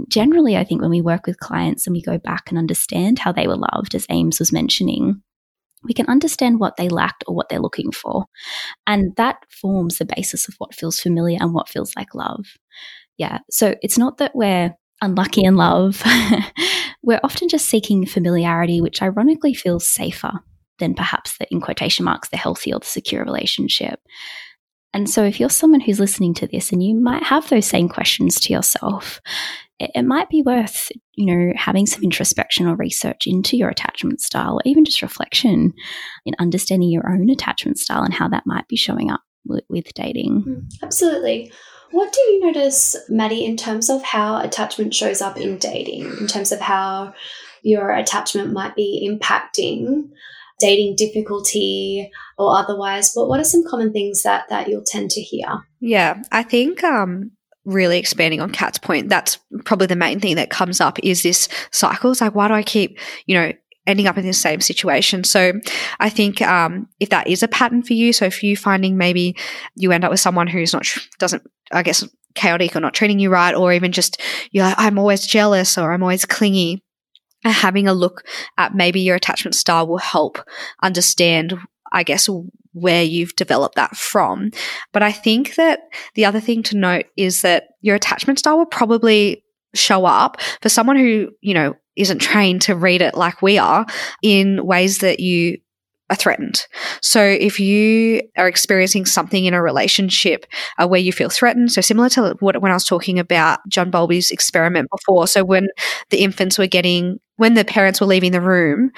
generally, I think when we work with clients and we go back and understand how they were loved, as Ames was mentioning, we can understand what they lacked or what they're looking for. And that forms the basis of what feels familiar and what feels like love. Yeah. So it's not that we're unlucky in love. we're often just seeking familiarity, which ironically feels safer than perhaps the, in quotation marks, the healthy or the secure relationship. And so, if you're someone who's listening to this and you might have those same questions to yourself, it, it, might be worth, you know, having some introspection or research into your attachment style, or even just reflection in understanding your own attachment style and how that might be showing up with, dating. Mm, absolutely. What do you notice, Maddie, in terms of how attachment shows up in dating, in terms of how your attachment might be impacting dating difficulty or otherwise? But what are some common things that that you'll tend to hear? Yeah, I think um, really expanding on Kat's point, that's probably the main thing that comes up is this cycle. It's like, why do I keep, you know, ending up in the same situation. So I think um, if that is a pattern for you, so if you finding maybe you end up with someone who's not doesn't, I guess, chaotic or not treating you right, or even just you're like, I'm always jealous or I'm always clingy. Having a look at maybe your attachment style will help understand, I guess, where you've developed that from. But I think that the other thing to note is that your attachment style will probably show up for someone who, you know, isn't trained to read it like we are in ways that you are threatened. So if you are experiencing something in a relationship uh, where you feel threatened, so similar to what when I was talking about John Bowlby's experiment before, so when the infants were getting when the parents were leaving the room,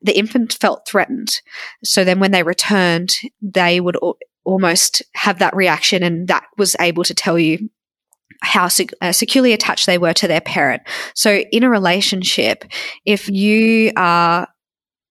the infant felt threatened. So then when they returned, they would almost have that reaction and that was able to tell you how sec- uh, securely attached they were to their parent. So in a relationship, if you are,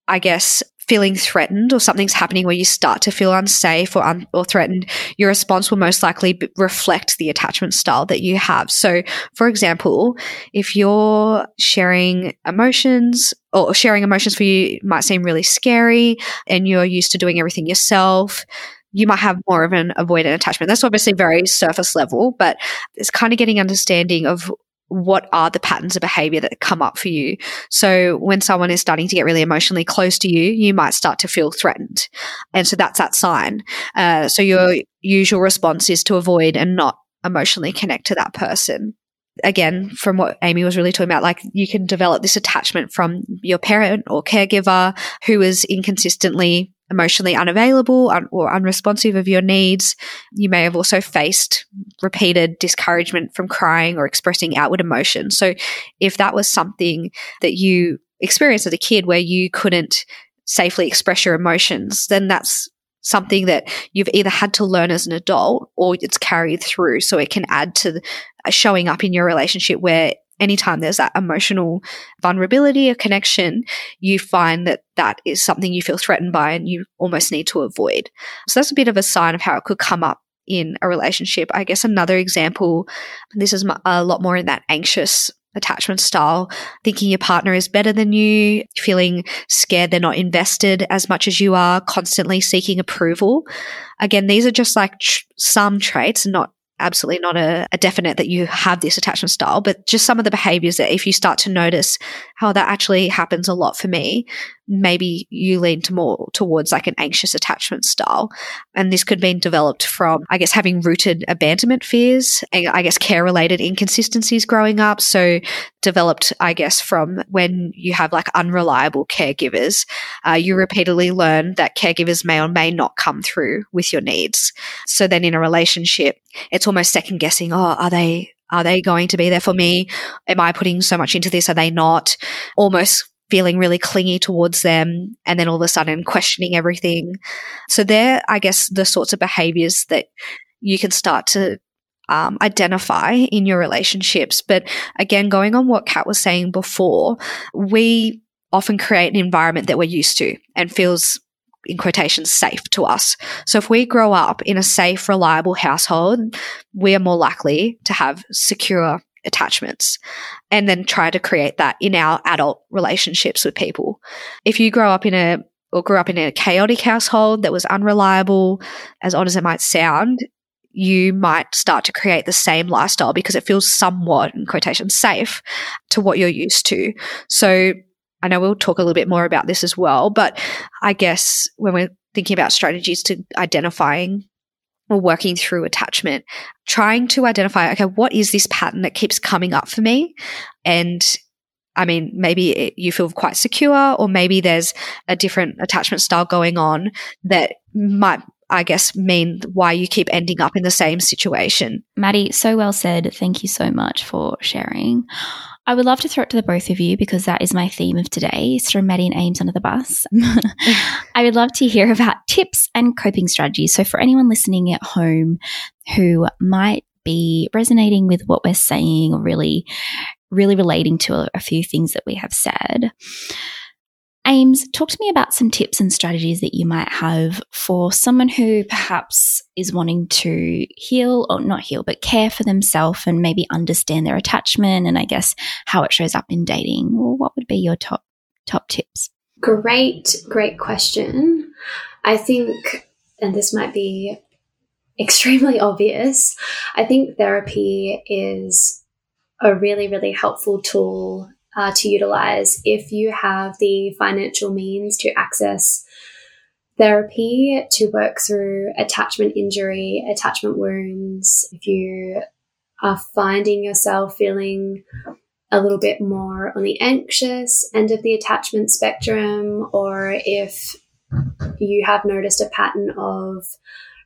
I guess, feeling threatened or something's happening where you start to feel unsafe or, un- or threatened, your response will most likely b- reflect the attachment style that you have. So, for example, if you're sharing emotions or sharing emotions for you might seem really scary and you're used to doing everything yourself, you might have more of an avoidant attachment. That's obviously very surface level, but it's kind of getting understanding of what are the patterns of behavior that come up for you. So when someone is starting to get really emotionally close to you, you might start to feel threatened. And so that's that sign. Uh, so your usual response is to avoid and not emotionally connect to that person again, from what Aimee was really talking about, like you can develop this attachment from your parent or caregiver who is inconsistently emotionally unavailable or unresponsive of your needs. You may have also faced repeated discouragement from crying or expressing outward emotion. So if that was something that you experienced as a kid where you couldn't safely express your emotions, then that's something that you've either had to learn as an adult or it's carried through. So it can add to uh, showing up in your relationship where anytime there's that emotional vulnerability or connection, you find that that is something you feel threatened by and you almost need to avoid. So that's a bit of a sign of how it could come up in a relationship. I guess another example, this is a lot more in that anxious attachment style, thinking your partner is better than you, feeling scared they're not invested as much as you are, constantly seeking approval. Again, these are just like tr- some traits, not absolutely not a, a, definite that you have this attachment style, but just some of the behaviors that if you start to notice how that actually happens a lot for me, maybe you lean to more towards like an anxious attachment style. And this could be developed from, I guess, having rooted abandonment fears and I guess care related inconsistencies growing up. So developed, I guess, from when you have like unreliable caregivers, uh, you repeatedly learn that caregivers may or may not come through with your needs. So then in a relationship, it's almost second guessing, oh, are they are they going to be there for me? Am I putting so much into this? Are they not? Almost feeling really clingy towards them and then all of a sudden questioning everything. So they're, I guess, the sorts of behaviors that you can start to um, identify in your relationships. But again, going on what Kat was saying before, we often create an environment that we're used to and feels in quotations safe to us. So if we grow up in a safe, reliable household, we are more likely to have secure attachments and then try to create that in our adult relationships with people. If you grow up in a or grew up in a chaotic household that was unreliable, as odd as it might sound, you might start to create the same lifestyle because it feels somewhat, in quotation, safe to what you're used to. So I know we'll talk a little bit more about this as well, but I guess when we're thinking about strategies to identifying or working through attachment, trying to identify, okay, what is this pattern that keeps coming up for me? And I mean, maybe it, you feel quite secure, or maybe there's a different attachment style going on that might I guess, mean why you keep ending up in the same situation. Maddie, so well said. Thank you so much for sharing. I would love to throw it to the both of you because that is my theme of today is throw Maddie and Ames under the bus. I would love to hear about tips and coping strategies. So, for anyone listening at home who might be resonating with what we're saying or really, really relating to a, a few things that we have said, Ames, talk to me about some tips and strategies that you might have for someone who perhaps is wanting to heal or not heal, but care for themselves and maybe understand their attachment and I guess how it shows up in dating. Well, what would be your top top tips? Great, great question. I think, and this might be extremely obvious, I think therapy is a really, really helpful tool uh, to utilize if you have the financial means to access therapy to work through attachment injury, attachment wounds. If you are finding yourself feeling a little bit more on the anxious end of the attachment spectrum, or if you have noticed a pattern of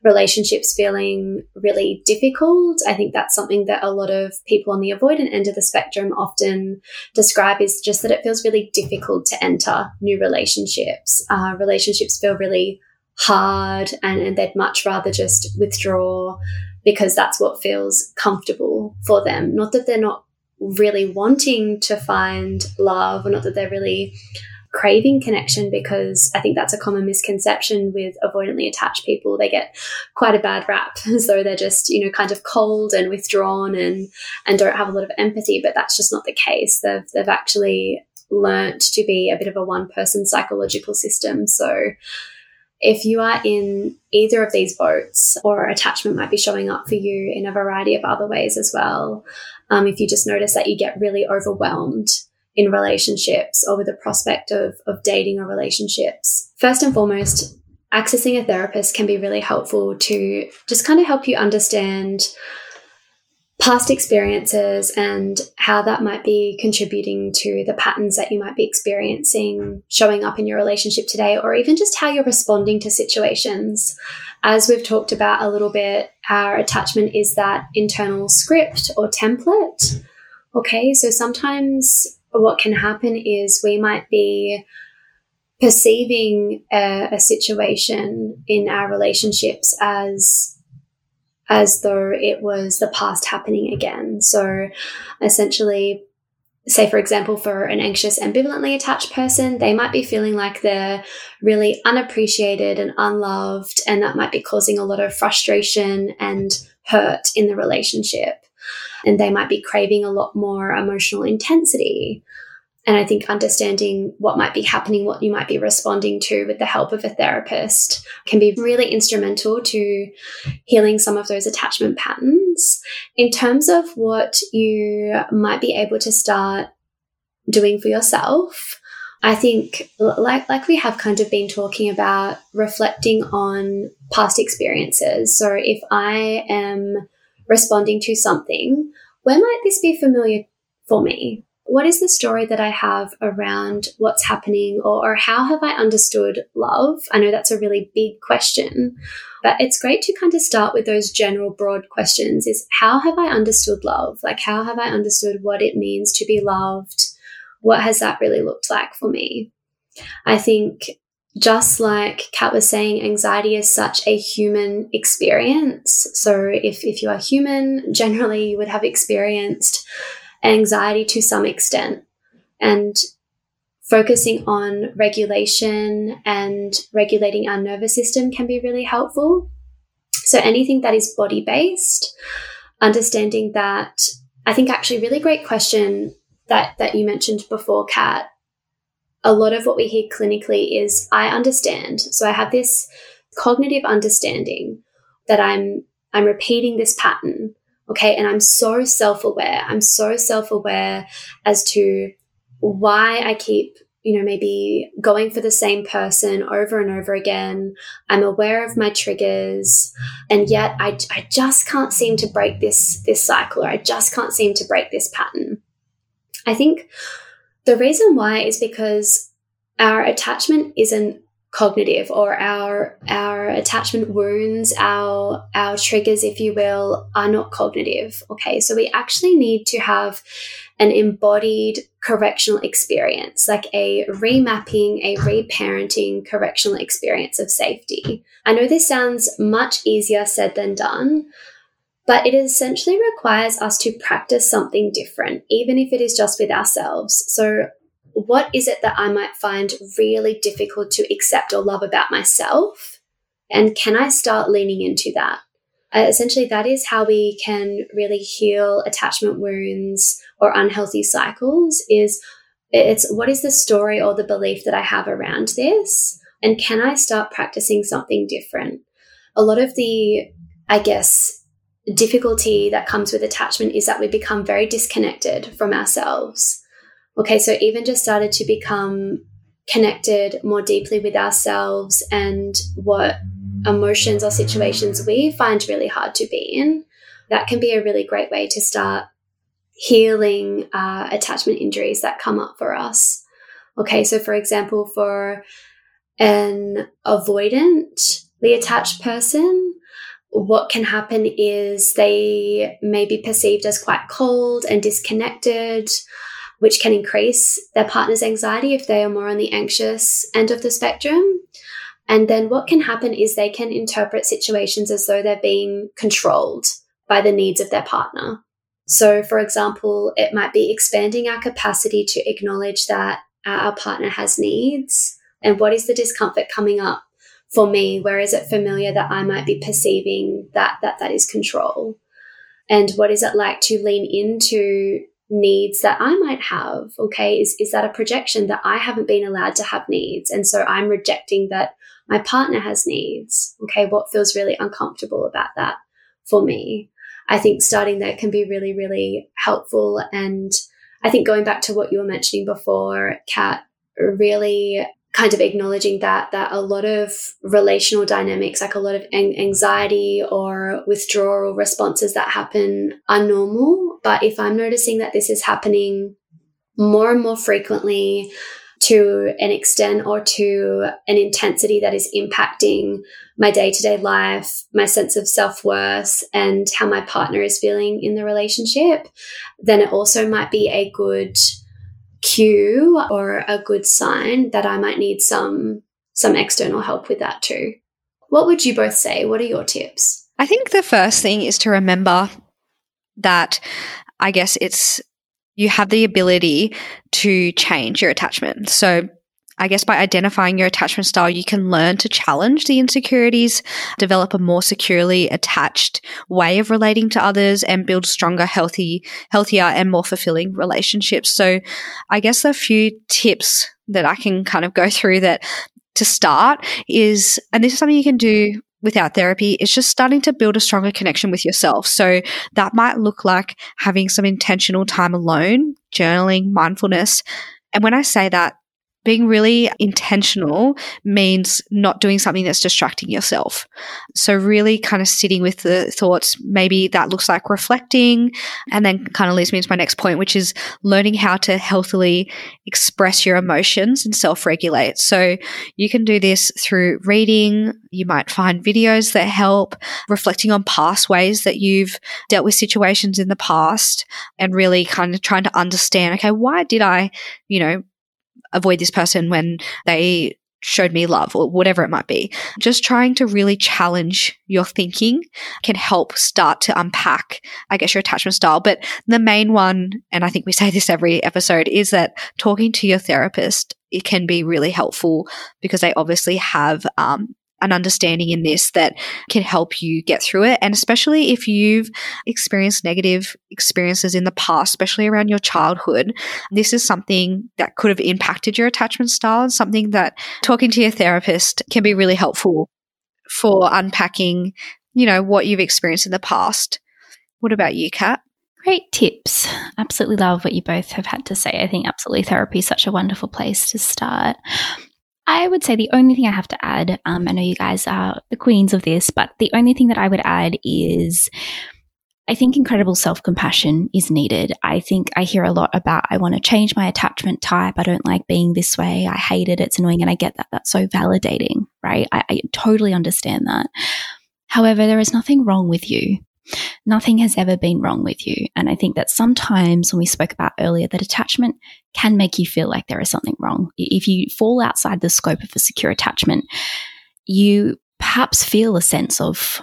relationships feeling really difficult. I think that's something that a lot of people on the avoidant end of the spectrum often describe is just that it feels really difficult to enter new relationships. Uh, relationships feel really hard and, and they'd much rather just withdraw because that's what feels comfortable for them. Not that they're not really wanting to find love or not that they're really craving connection because I think that's a common misconception with avoidantly attached people. They get quite a bad rap as though they're just, you know, kind of cold and withdrawn and and don't have a lot of empathy, but that's just not the case. They've they've actually learnt to be a bit of a one person psychological system. So if you are in either of these boats, or attachment might be showing up for you in a variety of other ways as well, um, if you just notice that you get really overwhelmed in relationships or with the prospect of, of dating or relationships. First and foremost, accessing a therapist can be really helpful to just kind of help you understand past experiences and how that might be contributing to the patterns that you might be experiencing showing up in your relationship today, or even just how you're responding to situations. As we've talked about a little bit, our attachment is that internal script or template. Okay, so sometimes what can happen is we might be perceiving a, a, situation in our relationships as as though it was the past happening again. So essentially, say for example, for an anxious, ambivalently attached person, they might be feeling like they're really unappreciated and unloved, and that might be causing a lot of frustration and hurt in the relationship and they might be craving a lot more emotional intensity. And I think understanding what might be happening, what you might be responding to with the help of a therapist can be really instrumental to healing some of those attachment patterns. In terms of what you might be able to start doing for yourself, I think, like, like we have kind of been talking about, reflecting on past experiences. So if I am responding to something, where might this be familiar for me? What is the story that I have around what's happening, or, or, how have I understood love? I know that's a really big question, but it's great to kind of start with those general, broad questions is how have I understood love? Like, how have I understood what it means to be loved? What has that really looked like for me? I think just like Kat was saying, anxiety is such a human experience. So if, if you are human, generally you would have experienced anxiety to some extent. And focusing on regulation and regulating our nervous system can be really helpful. So anything that is body based, understanding that I think actually really great question that that you mentioned before, Kat. A lot of what we hear clinically is I understand. So I have this cognitive understanding that I'm I'm repeating this pattern. Okay. And I'm so self-aware. I'm so self-aware as to why I keep you know, maybe going for the same person over and over again. I'm aware of my triggers and yet I, I just can't seem to break this, this cycle or I just can't seem to break this pattern. I think the reason why is because our attachment isn't cognitive or our our attachment wounds our our triggers if you will are not cognitive okay so we actually need to have an embodied correctional experience, like a remapping, a reparenting correctional experience of safety. I know this sounds much easier said than done, but it essentially requires us to practice something different, even if it is just with ourselves. So, what is it that I might find really difficult to accept or love about myself? And can I start leaning into that? Uh, essentially, that is how we can really heal attachment wounds or unhealthy cycles. Is it's what is the story or the belief that I have around this, and can I start practicing something different? A lot of the, I guess, difficulty that comes with attachment is that we become very disconnected from ourselves. Okay, so even just started to become connected more deeply with ourselves and what emotions or situations we find really hard to be in, that can be a really great way to start healing uh, attachment injuries that come up for us. Okay, so for example, for an avoidantly attached person, what can happen is they may be perceived as quite cold and disconnected, which can increase their partner's anxiety if they are more on the anxious end of the spectrum. And then what can happen is they can interpret situations as though they're being controlled by the needs of their partner. So, for example, it might be expanding our capacity to acknowledge that our partner has needs and what is the discomfort coming up for me where is it familiar that i might be perceiving that that that is control and what is it like to lean into needs that i might have okay is is that a projection that i haven't been allowed to have needs and so i'm rejecting that my partner has needs. Okay, what feels really uncomfortable about that for me? I think starting there can be really, really helpful. And I think going back to what you were mentioning before, Kat, really kind of acknowledging that that a lot of relational dynamics like a lot of anxiety or withdrawal responses that happen are normal. But if i'm noticing that this is happening more and more frequently to an extent or to an intensity that is impacting my day to day life, my sense of self worth, and how my partner is feeling in the relationship, then it also might be a good cue or a good sign that I might need some some external help with that too. What would you both say? What are your tips? I think the first thing is to remember that I guess it's you have the ability to change your attachment. So I guess by identifying your attachment style, you can learn to challenge the insecurities, develop a more securely attached way of relating to others and build stronger, healthy, healthier and more fulfilling relationships. So I guess a few tips that I can kind of go through that to start is, and this is something you can do without therapy is just starting to build a stronger connection with yourself. So that might look like having some intentional time alone, journaling, mindfulness. And when I say that, being really intentional means not doing something that's distracting yourself. So, really kind of sitting with the thoughts, maybe that looks like reflecting, and then kind of leads me into my next point, which is learning how to healthily express your emotions and self regulate. So, you can do this through reading, you might find videos that help, reflecting on past ways that you've dealt with situations in the past, and really kind of trying to understand okay, why did I, you know, avoid this person when they showed me love or whatever it might be. Just trying to really challenge your thinking can help start to unpack, I guess, your attachment style. But the main one, and I think we say this every episode, is that talking to your therapist, it can be really helpful because they obviously have um, an understanding in this that can help you get through it. And especially if you've experienced negative experiences in the past, especially around your childhood, this is something that could have impacted your attachment style and something that talking to your therapist can be really helpful for unpacking, you know, what you've experienced in the past. What about you, Kat? Great tips. Absolutely love what you both have had to say. I think absolutely therapy is such a wonderful place to start. I would say the only thing I have to add, um, I know you guys are the queens of this, but the only thing that I would add is I think incredible self compassion is needed. I think I hear a lot about I want to change my attachment type. I don't like being this way. I hate it. It's annoying. And I get that. That's so validating, right? I, I totally understand that. However, there is nothing wrong with you. Nothing has ever been wrong with you. And I think that sometimes when we spoke about earlier, that attachment can make you feel like there is something wrong. If you fall outside the scope of a secure attachment, you perhaps feel a sense of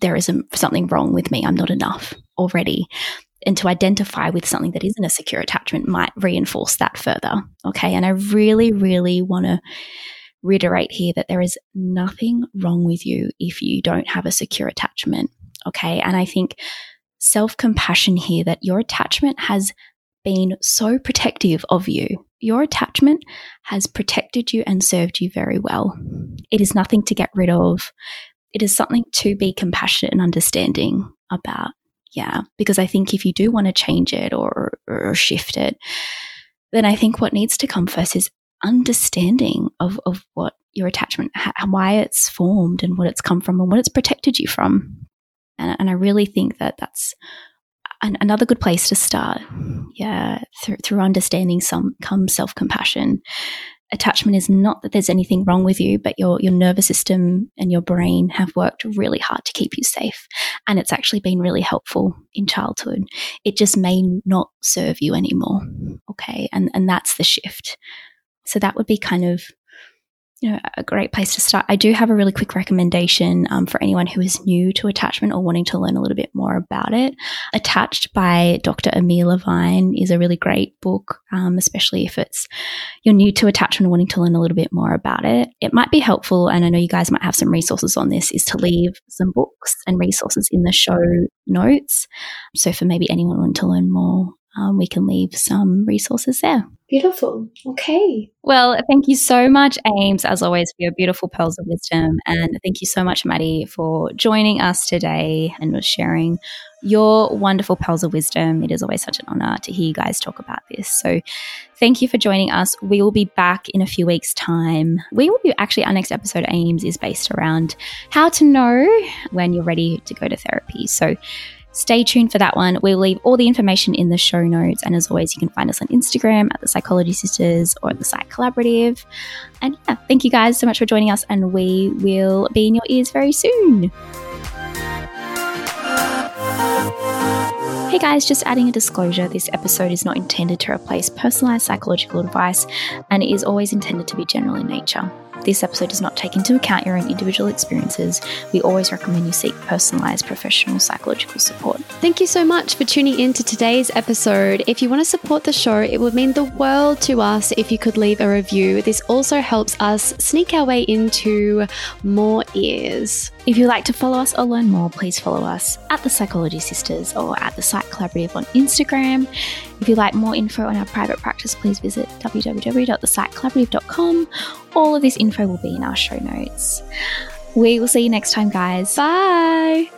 there is something wrong with me. I'm not enough already. And to identify with something that isn't a secure attachment might reinforce that further. Okay. And I really, really want to reiterate here that there is nothing wrong with you if you don't have a secure attachment. Okay. And I think self compassion here that your attachment has been so protective of you. Your attachment has protected you and served you very well. It is nothing to get rid of. It is something to be compassionate and understanding about. Yeah. Because I think if you do want to change it or, or shift it, then I think what needs to come first is understanding of, of what your attachment, why it's formed and what it's come from and what it's protected you from. And, and I really think that that's an, another good place to start. Yeah, through, through understanding some comes self compassion. Attachment is not that there's anything wrong with you, but your your nervous system and your brain have worked really hard to keep you safe, and it's actually been really helpful in childhood. It just may not serve you anymore. Okay, and and that's the shift. So that would be kind of you know, a great place to start. I do have a really quick recommendation um, for anyone who is new to attachment or wanting to learn a little bit more about it. Attached by Dr. Amir Levine is a really great book, um, especially if it's you're new to attachment and wanting to learn a little bit more about it. It might be helpful, and I know you guys might have some resources on this, is to leave some books and resources in the show notes. So for maybe anyone wanting to learn more, um, we can leave some resources there. Beautiful. Okay. Well, thank you so much, Ames, as always, for your beautiful pearls of wisdom. And thank you so much, Maddie, for joining us today and sharing your wonderful pearls of wisdom. It is always such an honor to hear you guys talk about this. So thank you for joining us. We will be back in a few weeks' time. We will be actually, our next episode, Ames, is based around how to know when you're ready to go to therapy. So Stay tuned for that one. We'll leave all the information in the show notes. And as always, you can find us on Instagram at the Psychology Sisters or at the Psych Collaborative. And yeah, thank you guys so much for joining us, and we will be in your ears very soon. Hey guys, just adding a disclosure this episode is not intended to replace personalized psychological advice and it is always intended to be general in nature. This episode does not take into account your own individual experiences. We always recommend you seek personalized professional psychological support. Thank you so much for tuning in to today's episode. If you want to support the show, it would mean the world to us if you could leave a review. This also helps us sneak our way into more ears. If you'd like to follow us or learn more, please follow us at the Psychology Sisters or at the Psych Collaborative on Instagram. If you'd like more info on our private practice, please visit www.thepsychcollaborative.com. All of this info will be in our show notes. We will see you next time, guys. Bye.